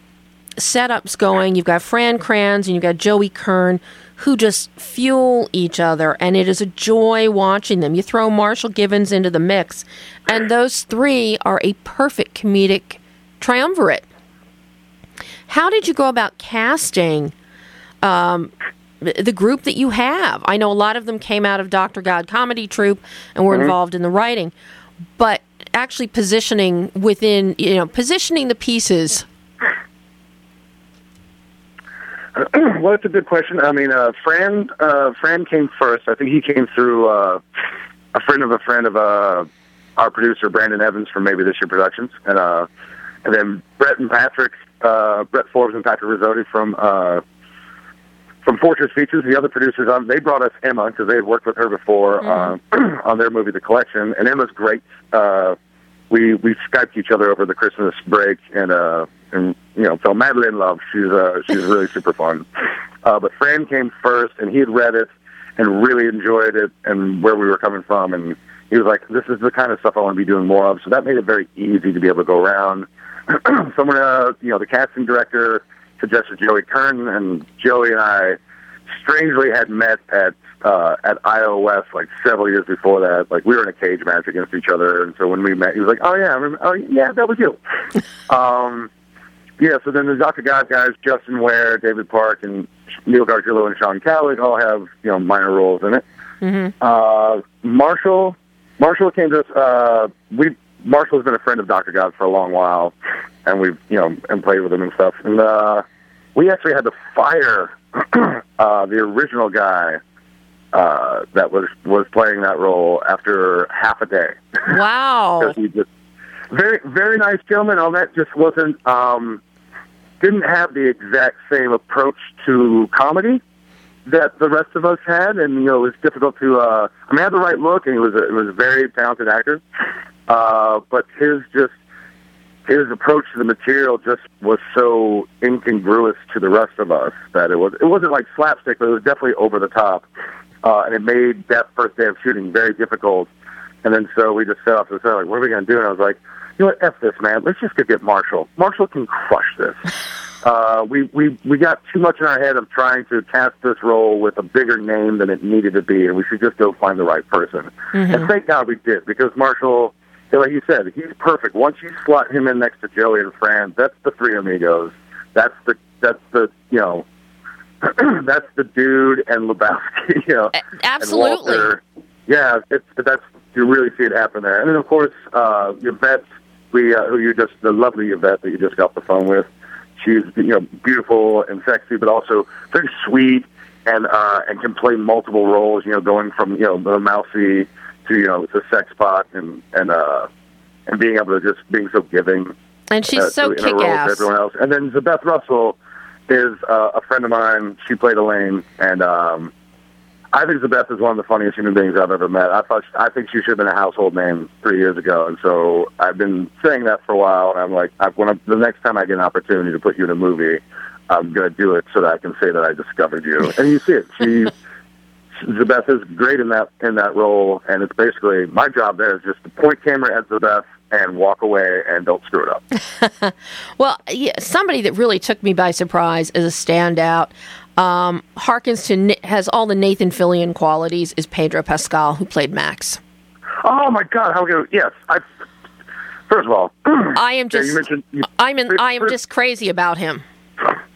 setups going. You've got Fran Kranz and you've got Joey Kern who just fuel each other, and it is a joy watching them. You throw Marshall Givens into the mix, and those three are a perfect comedic triumvirate. How did you go about casting um, the group that you have? I know a lot of them came out of Dr. God Comedy Troupe and were mm-hmm. involved in the writing, but actually positioning within, you know, positioning the pieces well, it's a good question. I mean, uh, Fran, uh, Fran came first. I think he came through uh, a friend of a friend of uh, our producer Brandon Evans from Maybe This Year Productions, and uh, and then Brett and Patrick, uh, Brett Forbes and Patrick Rizzotti from uh, from Fortress Features. The other producers, um, they brought us Emma because they had worked with her before mm-hmm. uh, on their movie The Collection, and Emma's great. Uh, we we skyped each other over the Christmas break, and uh, and you know fell madly in love. She's uh, she's really super fun. Uh, but Fran came first, and he had read it, and really enjoyed it and where we were coming from. And he was like, "This is the kind of stuff I want to be doing more of." So that made it very easy to be able to go around. Someone, uh, you know, the casting director suggested Joey Kern, and Joey and I strangely had met at uh, at iOS like several years before that. Like we were in a cage match against each other, and so when we met, he was like, "Oh yeah, I remember, oh yeah, that was you." um, yeah. So then the Dr. God guys, Justin Ware, David Park, and Neil Garguilo and Sean Callick all have you know minor roles in it. Mm-hmm. Uh, Marshall, Marshall came to us. Uh, we Marshall's been a friend of Dr. God for a long while, and we've you know and played with him and stuff. And uh, we actually had to fire uh, the original guy uh, that was was playing that role after half a day. Wow. he just very very nice gentleman. All that just wasn't um, didn't have the exact same approach to comedy that the rest of us had, and you know it was difficult to. Uh, I mean, he had the right look, and he was a, was a very talented actor, uh, but his just his approach to the material just was so incongruous to the rest of us that it was it wasn't like slapstick, but it was definitely over the top uh, and it made that first day of shooting very difficult. And then so we just set off to the like, what are we going to do? And I was like, you know what, F this, man. Let's just go get Marshall. Marshall can crush this. Uh, we, we, we got too much in our head of trying to cast this role with a bigger name than it needed to be, and we should just go find the right person. Mm-hmm. And thank God we did, because Marshall, like you said, he's perfect. Once you slot him in next to Joey and Fran, that's the three amigos. That's the, that's the, you know, that's the dude and Lebowski, you know. Absolutely. Yeah, it's that's you really see it happen there. And then of course, uh Yvette, we uh, who you just the lovely Yvette that you just got the phone with. She's you know beautiful and sexy, but also very sweet and uh and can play multiple roles. You know, going from you know the mousy to you know the sex pot and and uh and being able to just being so giving. And she's uh, so kick ass. Everyone else, and then Zabeth Russell is uh, a friend of mine. She played Elaine, and um, I think Zabeth is one of the funniest human beings I've ever met. I thought I think she should have been a household name three years ago, and so I've been saying that for a while. And I'm like, I, when I, the next time I get an opportunity to put you in a movie, I'm going to do it so that I can say that I discovered you. And you see it. She. Zabeth is great in that in that role, and it's basically my job there is just to point camera at Zabeth and walk away and don't screw it up. well, yeah, somebody that really took me by surprise as a standout, um, harkens to has all the Nathan Fillion qualities is Pedro Pascal, who played Max. Oh my God! How good? Yes, I. First of all, I am just. You you, I'm in, I am just crazy about him.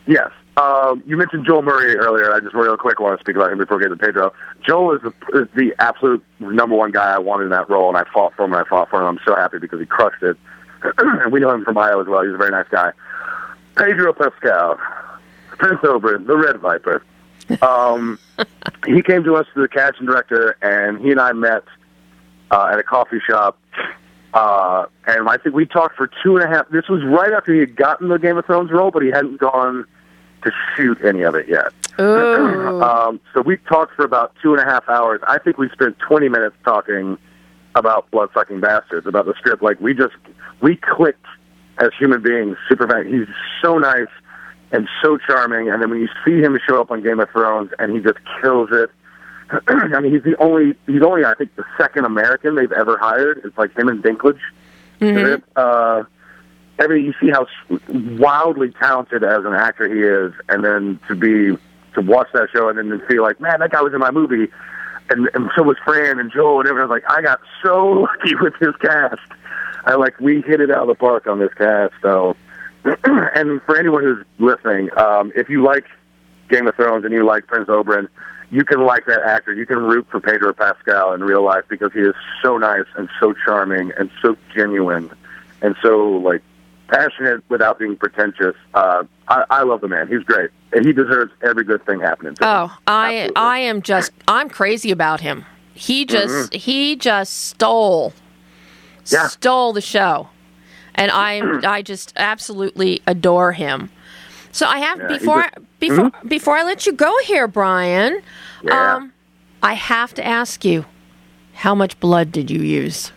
Yes, um, you mentioned Joel Murray earlier. I just real quick want to speak about him before we get to Pedro. Joel is the, is the absolute number one guy I wanted in that role, and I fought for him, and I fought for him. I'm so happy because he crushed it. and we know him from Iowa as well. He's a very nice guy. Pedro Pascal, Prince Oberyn, the Red Viper. Um, he came to us to the casting director, and he and I met uh, at a coffee shop. Uh, and I think we talked for two and a half. This was right after he had gotten the Game of Thrones role, but he hadn't gone to shoot any of it yet. um, so we talked for about two and a half hours. I think we spent 20 minutes talking about Bloodsucking Bastards, about the script. Like we just we clicked as human beings. Superman. He's so nice and so charming. And then when you see him show up on Game of Thrones, and he just kills it. I mean, he's the only he's only I think the second American they've ever hired. It's like him and Dinklage. Mm-hmm. Uh, I mean, you see how wildly talented as an actor he is, and then to be to watch that show and then to feel like, man, that guy was in my movie, and and so was Fran and Joel and everyone. Was like, I got so lucky with this cast. I like we hit it out of the park on this cast. So, and for anyone who's listening, um, if you like Game of Thrones and you like Prince Oberyn, you can like that actor. You can root for Pedro Pascal in real life because he is so nice and so charming and so genuine and so like passionate without being pretentious. Uh, I, I love the man. He's great, and he deserves every good thing happening to oh, him. Oh, I Absolutely. I am just I'm crazy about him. He just mm-hmm. he just stole yeah. stole the show, and I I just absolutely adore him. So I have yeah, before just, before mm-hmm. before I let you go here, Brian. Yeah. Um, I have to ask you, how much blood did you use?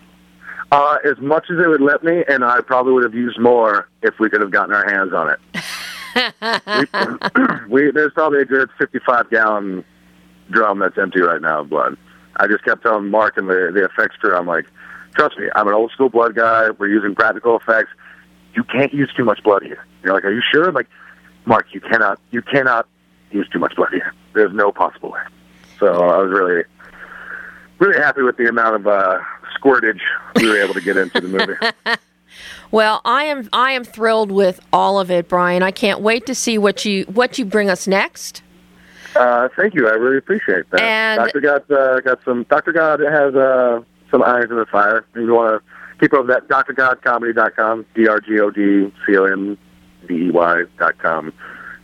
Uh, as much as it would let me, and I probably would have used more if we could have gotten our hands on it. we, we, there's probably a good 55 gallon drum that's empty right now of blood. I just kept telling Mark and the the effects crew, I'm like, trust me, I'm an old school blood guy. We're using practical effects. You can't use too much blood here. You're like, are you sure? I'm like, Mark, you cannot, you cannot use too much blood here. There's no possible way. So I was really, really happy with the amount of uh, squirtage we were able to get into the movie. Well, I am I am thrilled with all of it, Brian. I can't wait to see what you what you bring us next. Uh, thank you. I really appreciate that. And Doctor God uh, got some. Doctor God has uh, some irons in the fire. If you want to keep up that, drgodcomedy.com, d r g o d c o m d e y dot com,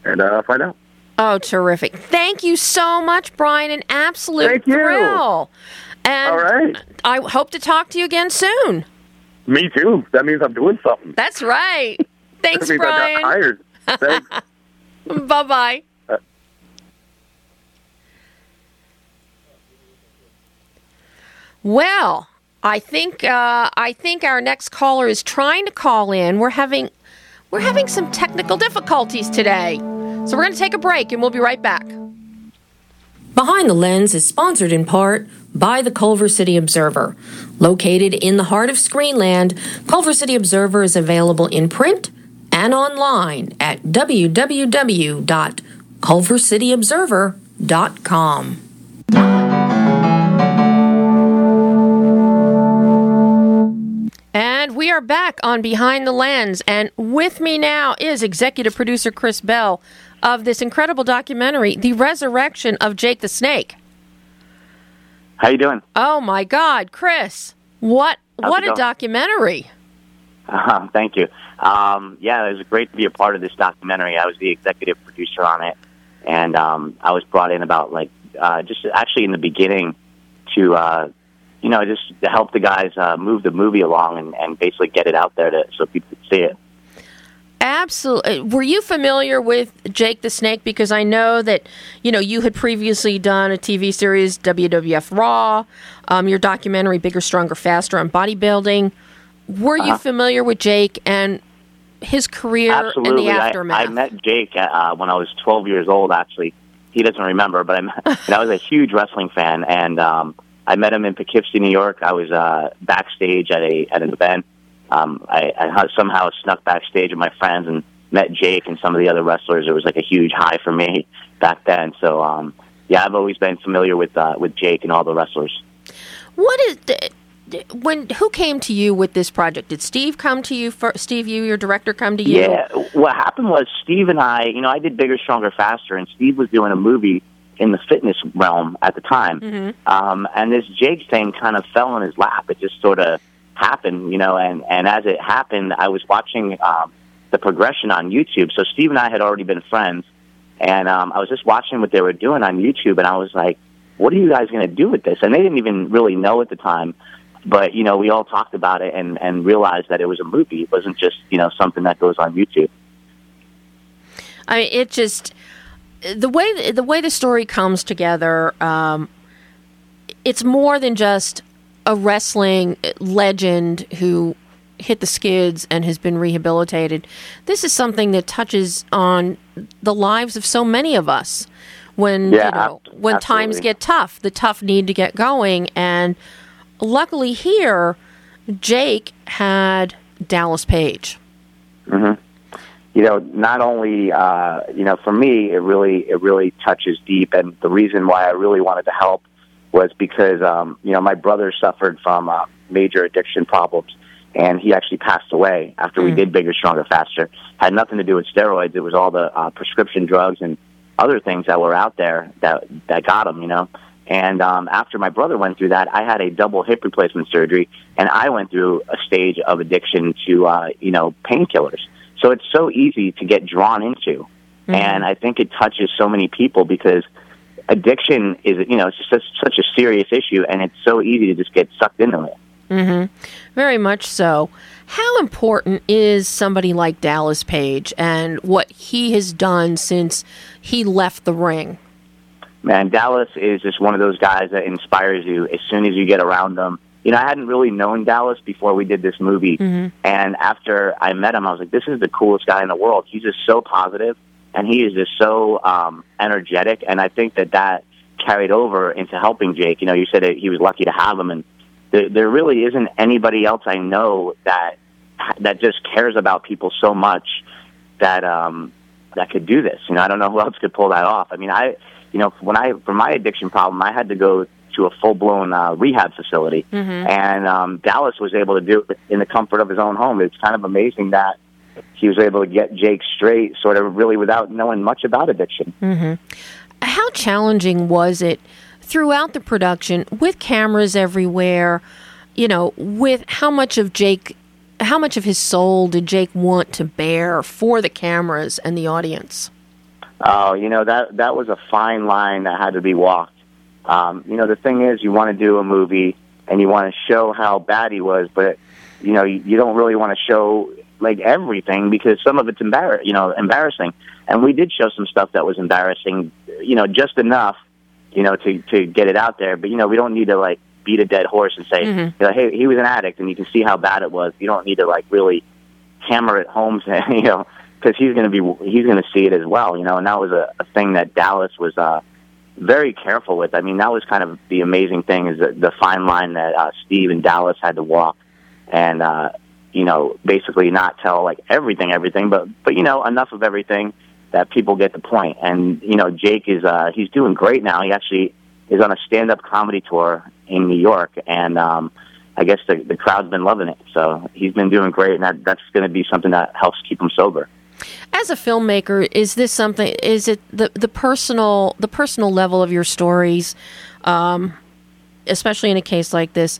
and uh, find out. Oh, terrific! Thank you so much, Brian. An absolute Thank you. thrill. And All right. I hope to talk to you again soon. Me too. That means I'm doing something. That's right. Thanks, that means I got Brian. Thanks. bye bye. Well, I think uh, I think our next caller is trying to call in. We're having we're having some technical difficulties today, so we're going to take a break and we'll be right back. Behind the Lens is sponsored in part by the Culver City Observer. Located in the heart of Screenland, Culver City Observer is available in print and online at www.culvercityobserver.com. And we are back on Behind the Lens, and with me now is executive producer Chris Bell of this incredible documentary, The Resurrection of Jake the Snake. How you doing? Oh my God, Chris! What How's what a going? documentary! Um, thank you. Um, yeah, it was great to be a part of this documentary. I was the executive producer on it, and um, I was brought in about like uh, just actually in the beginning to uh, you know just to help the guys uh, move the movie along and, and basically get it out there to, so people could see it. Absolutely. Were you familiar with Jake the Snake? Because I know that you know you had previously done a TV series, WWF Raw, um, your documentary, Bigger, Stronger, Faster on bodybuilding. Were you Uh-huh. familiar with Jake and his career Absolutely. and the I, aftermath? I met Jake uh, when I was 12 years old. Actually, he doesn't remember, but I, met, I was a huge wrestling fan, and um, I met him in Poughkeepsie, New York. I was uh, backstage at a at an event. Um, I, I somehow snuck backstage with my friends and met Jake and some of the other wrestlers. It was like a huge high for me back then. So um, yeah, I've always been familiar with uh, with Jake and all the wrestlers. What is the, when? Who came to you with this project? Did Steve come to you? For, Steve, you, your director, come to you? Yeah, what happened was Steve and I, you know, I did Bigger, Stronger, Faster, and Steve was doing a movie in the fitness realm at the time. Mm-hmm. Um, and this Jake thing kind of fell in his lap. It just sort of happened, you know, and, and as it happened, I was watching um, the progression on YouTube. So Steve and I had already been friends, and um, I was just watching what they were doing on YouTube, and I was like, what are you guys going to do with this? And they didn't even really know at the time. But you know, we all talked about it and and realized that it was a movie. It wasn't just you know something that goes on YouTube. I mean, it just the way the way the story comes together. Um, it's more than just a wrestling legend who hit the skids and has been rehabilitated. This is something that touches on the lives of so many of us. When Yeah, you know, when times get tough, the tough need to get going, and luckily here, Jake had Dallas Page. hmm You know, not only uh, you know, for me, it really it really touches deep, and the reason why I really wanted to help was because um, you know my brother suffered from uh, major addiction problems, and he actually passed away after we Mm. did Bigger, Stronger, Faster. Had nothing to do with steroids; it was all the uh, prescription drugs and other things that were out there that that got him. You know. And um, after my brother went through that, I had a double hip replacement surgery, and I went through a stage of addiction to, uh, you know, painkillers. So it's so easy to get drawn into, and I think it touches so many people because addiction is, you know, it's just such, such a serious issue, and it's so easy to just get sucked into it. Mm-hmm. Very much so. How important is somebody like Dallas Page and what he has done since he left the ring? man, Dallas is just one of those guys that inspires you as soon as you get around them. You know, I hadn't really known Dallas before we did this movie, and after I met him, I was like, "This is the coolest guy in the world." He's just so positive, and he is just so um, energetic, and I think that that carried over into helping Jake. You know, you said that he was lucky to have him, and there, there really isn't anybody else I know that that just cares about people so much that um, that could do this. You know, I don't know who else could pull that off. I mean, I, you know, when I for my addiction problem, I had to go to a full blown uh, rehab facility, mm-hmm. and um, Dallas was able to do it in the comfort of his own home. It's kind of amazing that he was able to get Jake straight, sort of really without knowing much about addiction. Mm-hmm. How challenging was it throughout the production with cameras everywhere? You know, with how much of Jake, how much of his soul did Jake want to bear for the cameras and the audience? Oh, you know that that was a fine line that had to be walked. Um, you know, the thing is, you want to do a movie and you want to show how bad he was, but you know, you, you don't really want to show like everything because some of it's embar- you know, embarrassing. And we did show some stuff that was embarrassing, you know, just enough, you know, to to get it out there. But you know, we don't need to like beat a dead horse and say, mm-hmm. you know, hey, he was an addict, and you can see how bad it was. You don't need to like really hammer it home, to, you know, because he's going to be he's going to see it as well, you know. And that was a, a thing that Dallas was uh, very careful with. I mean, that was kind of the amazing thing is the, the fine line that uh, Steve and Dallas had to walk, and uh, you know, basically not tell like everything, everything, but but you know, enough of everything that people get the point. And you know, Jake is uh, he's doing great now. He actually is on a stand-up comedy tour in New York, and um, I guess the the crowd's been loving it. So he's been doing great, and that that's going to be something that helps keep him sober. As a filmmaker, is this something? Is it the the personal the personal level of your stories, um, especially in a case like this?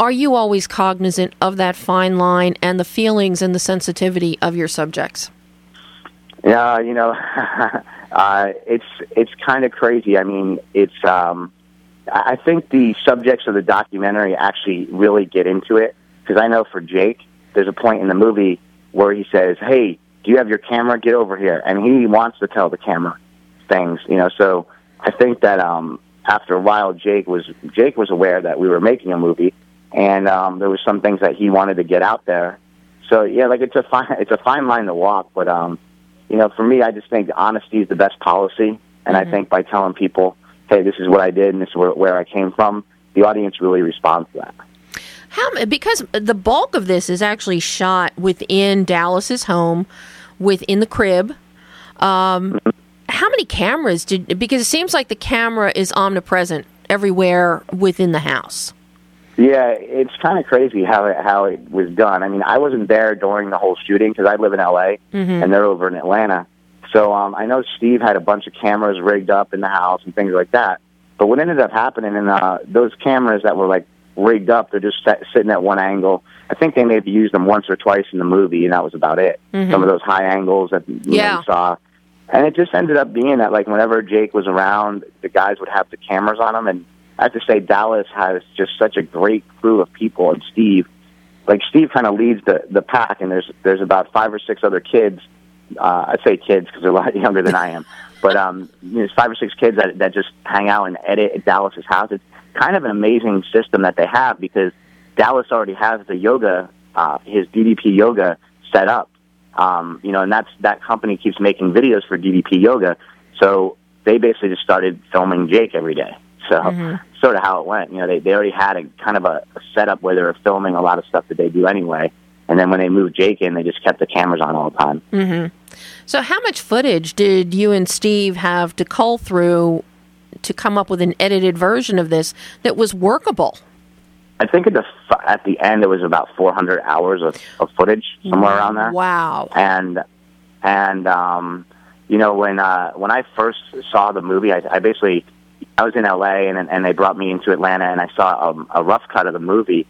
are you always cognizant of that fine line and the feelings and the sensitivity of your subjects? Yeah, you know, uh, it's it's kind of crazy. I mean, it's um, I think the subjects of the documentary actually really get into it because I know for Jake, there's a point in the movie where he says, "Hey, do you have your camera? Get over here," and he wants to tell the camera things, you know. So I think that um, after a while, Jake was Jake was aware that we were making a movie and um, there was some things that he wanted to get out there. So yeah, like it's a fine it's a fine line to walk, but um, you know, for me, I just think honesty is the best policy, and mm-hmm. I think by telling people, hey, this is what I did and this is where, where I came from, the audience really responds to that. How because the bulk of this is actually shot within Dallas's home, within the crib. Um. How many cameras did? Because it seems like the camera is omnipresent everywhere within the house. Yeah, it's kind of crazy how it, how it was done. I mean, I wasn't there during the whole shooting because I live in LA mm-hmm. and they're over in Atlanta. So um, I know Steve had a bunch of cameras rigged up in the house and things like that. But what ended up happening, and uh, those cameras that were like rigged up, they're just set, sitting at one angle. I think they may have used them once or twice in the movie, and that was about it. Mm-hmm. Some of those high angles that you, yeah. know, saw. And it just ended up being that, like, whenever Jake was around, the guys would have the cameras on them, and I have to say Dallas has just such a great crew of people, and Steve, like Steve, kind of leads the the pack, and there's there's about five or six other kids. Uh, I'd say kids because they're a lot younger than I am, but um, you know, there's five or six kids that that just hang out and edit at Dallas's house. It's kind of an amazing system that they have because Dallas already has the yoga, uh, his DDP yoga set up. Um, you know, and that's that company keeps making videos for DDP yoga. So they basically just started filming Jake every day. So mm-hmm. sort of how it went. You know, they they already had a kind of a, a setup where they were filming a lot of stuff that they do anyway. And then when they moved Jake in, they just kept the cameras on all the time. Mm-hmm. So, how much footage did you and Steve have to cull through to come up with an edited version of this that was workable? I think at the at the end it was about 400 hours of, of footage somewhere around there. Wow! And and um, you know when uh, when I first saw the movie, I, I basically I was in LA and and they brought me into Atlanta and I saw a, a rough cut of the movie,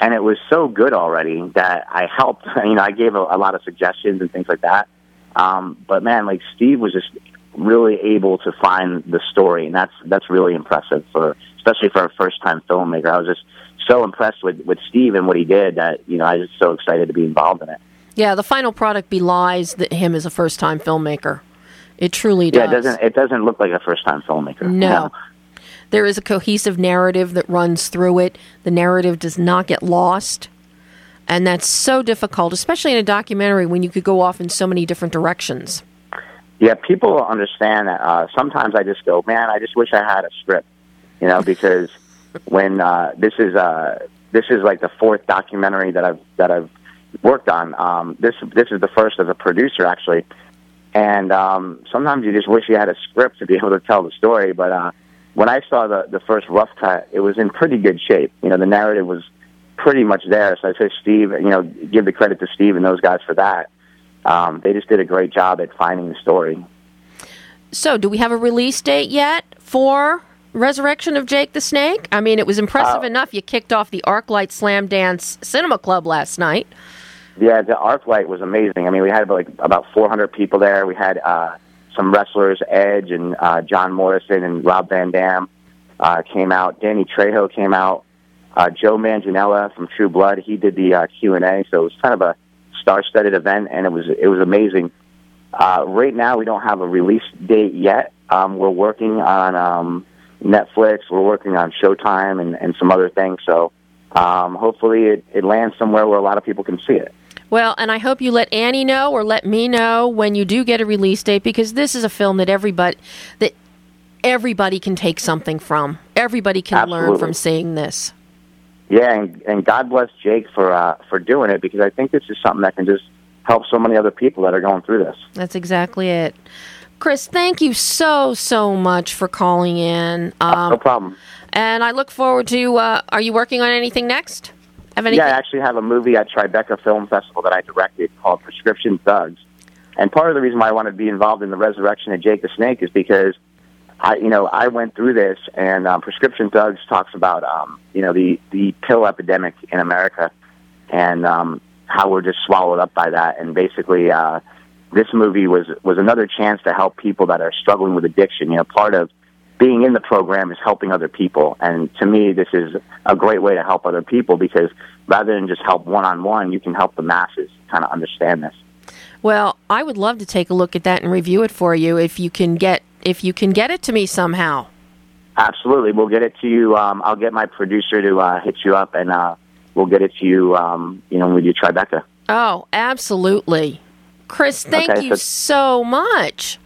and it was so good already that I helped. You know, I gave a, a lot of suggestions and things like that. Um, but man, like Steve was just really able to find the story, and that's that's really impressive for especially for a first time filmmaker. I was just so impressed with with Steve and what he did that you know I was just so excited to be involved in it. Yeah, the final product belies that him as a first time filmmaker. It truly does. Yeah, it doesn't. It doesn't look like a first-time filmmaker. No. no. There is a cohesive narrative that runs through it. The narrative does not get lost. And that's so difficult, especially in a documentary when you could go off in so many different directions. yeah, people understand that. Uh, sometimes I just go, man, I just wish I had a script, you know, because when uh, this is uh, this is like the fourth documentary that I've that I've worked on. Um, this this is the first as a producer actually, and um, sometimes you just wish you had a script to be able to tell the story. But uh, when I saw the the first rough cut, it was in pretty good shape. You know, the narrative was pretty much there. So I say, Steve, you know, give the credit to Steve and those guys for that um, they just did a great job at finding the story. So, do we have a release date yet for Resurrection of Jake the Snake? I mean, it was impressive uh, enough you kicked off the ArcLight Slamdance Cinema Club last night. Yeah, the ArcLight was amazing. I mean, we had like about 400 people there. We had uh, some wrestlers, Edge and uh, John Morrison and Rob Van Dam uh, came out. Danny Trejo came out. Uh, Joe Manganiello from True Blood, he did the uh, Q and A. So it was kind of a star-studded event, and it was it was amazing. Uh, right now, we don't have a release date yet. Um, we're working on um, Netflix. We're working on Showtime and, and some other things. So um, hopefully, it, it lands somewhere where a lot of people can see it. Well, and I hope you let Annie know or let me know when you do get a release date because this is a film that everybody that everybody can take something from. Everybody can Absolutely. learn from seeing this. Yeah, and, and God bless Jake for uh, for doing it because I think this is something that can just help so many other people that are going through this. That's exactly it. Chris, thank you so so much for calling in. Um, no problem. And I look forward to. Uh, are you working on anything next? Anything? Yeah, I actually have a movie at Tribeca Film Festival that I directed called Prescription Thugs. And part of the reason why I wanted to be involved in the resurrection of Jake the Snake is because I, you know, I went through this, and um, Prescription Thugs talks about, um, you know, the the pill epidemic in America, and um, how we're just swallowed up by that. And basically, uh, this movie was was another chance to help people that are struggling with addiction. You know, part of being in the program is helping other people, and to me, this is a great way to help other people because rather than just help one on one, you can help the masses kind of understand this. Well, I would love to take a look at that and review it for you if you can get if you can get it to me somehow. Absolutely, we'll get it to you. Um, I'll get my producer to uh, hit you up, and uh, we'll get it to you. Um, you know, with you Tribeca. Oh, absolutely, Chris. Thank okay, you so, so much.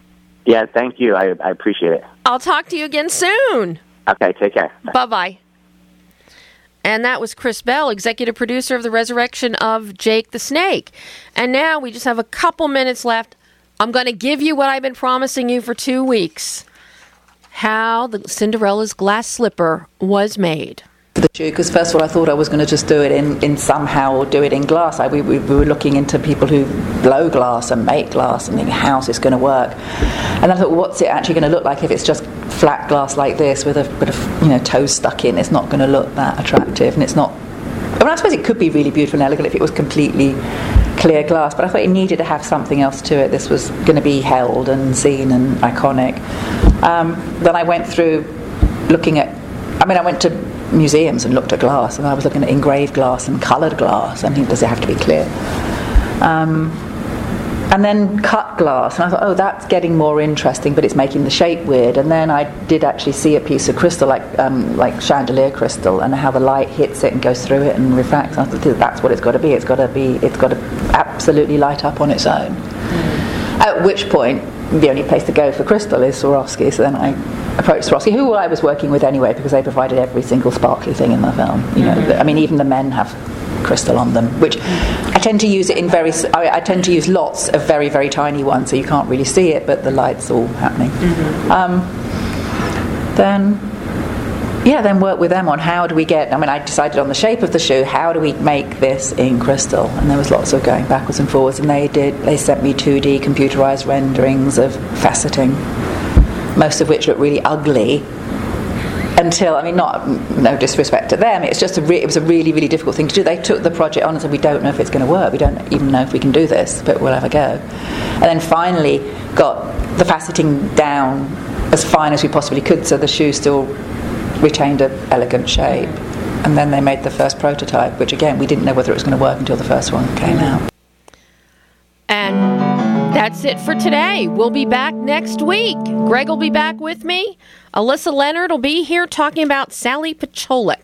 Yeah, thank you. I, I appreciate it. I'll talk to you again soon. Okay, take care. Bye bye. And that was Chris Bell, executive producer of The Resurrection of Jake the Snake. And now we just have a couple minutes left. I'm going to give you what I've been promising you for two weeks how the Cinderella's glass slipper was made. The Jew, because first of all, I thought I was going to just do it in, in somehow or do it in glass. I, we, we, were looking into people who blow glass and make glass and thinking, how's this going to work? And I thought, well, what's it actually going to look like if it's just flat glass like this with a bit of you know toes stuck in? It's not going to look that attractive, and it's not. I mean, I suppose it could be really beautiful and elegant if it was completely clear glass, but I thought it needed to have something else to it. This was going to be held and seen and iconic. Um, then I went through looking at, I mean, I went to museums and looked at glass, and I was looking at engraved glass and coloured glass. I think, does it have to be clear? Um, and then cut glass. And I thought, oh, that's getting more interesting, but it's making the shape weird. And then I did actually see a piece of crystal, like um, like chandelier crystal, and how the light hits it and goes through it and refracts. And I thought, that's what it's got to be. It's got to be. It's got to absolutely light up on its own. Mm. At which point, the only place to go for crystal is Swarovski. So then I approached Swarovski, who I was working with anyway, because they provided every single sparkly thing in the film. You know, mm-hmm. I mean, even the men have crystal on them, which I tend to use it in very. I, I, tend to use lots of very very tiny ones, so you can't really see it, but the light's all happening. Mm-hmm. Um, then. Yeah, then work with them on how do we get. I mean, I decided on the shape of the shoe. How do we make this in crystal? And there was lots of going backwards and forwards. And they did. They sent me 2D computerized renderings of faceting, most of which look really ugly until I mean, not no disrespect to them. It's just a re- it was a really really difficult thing to do. They took the project on and said, "We don't know if it's going to work. We don't even know if we can do this, but we'll have a go." And then finally got the faceting down as fine as we possibly could, so the shoe still retained an elegant shape. And then they made the first prototype, which again we didn't know whether it was going to work until the first one came out. And that's it for today. We'll be back next week. Greg will be back with me. Alyssa Leonard will be here talking about Sally Pacholic.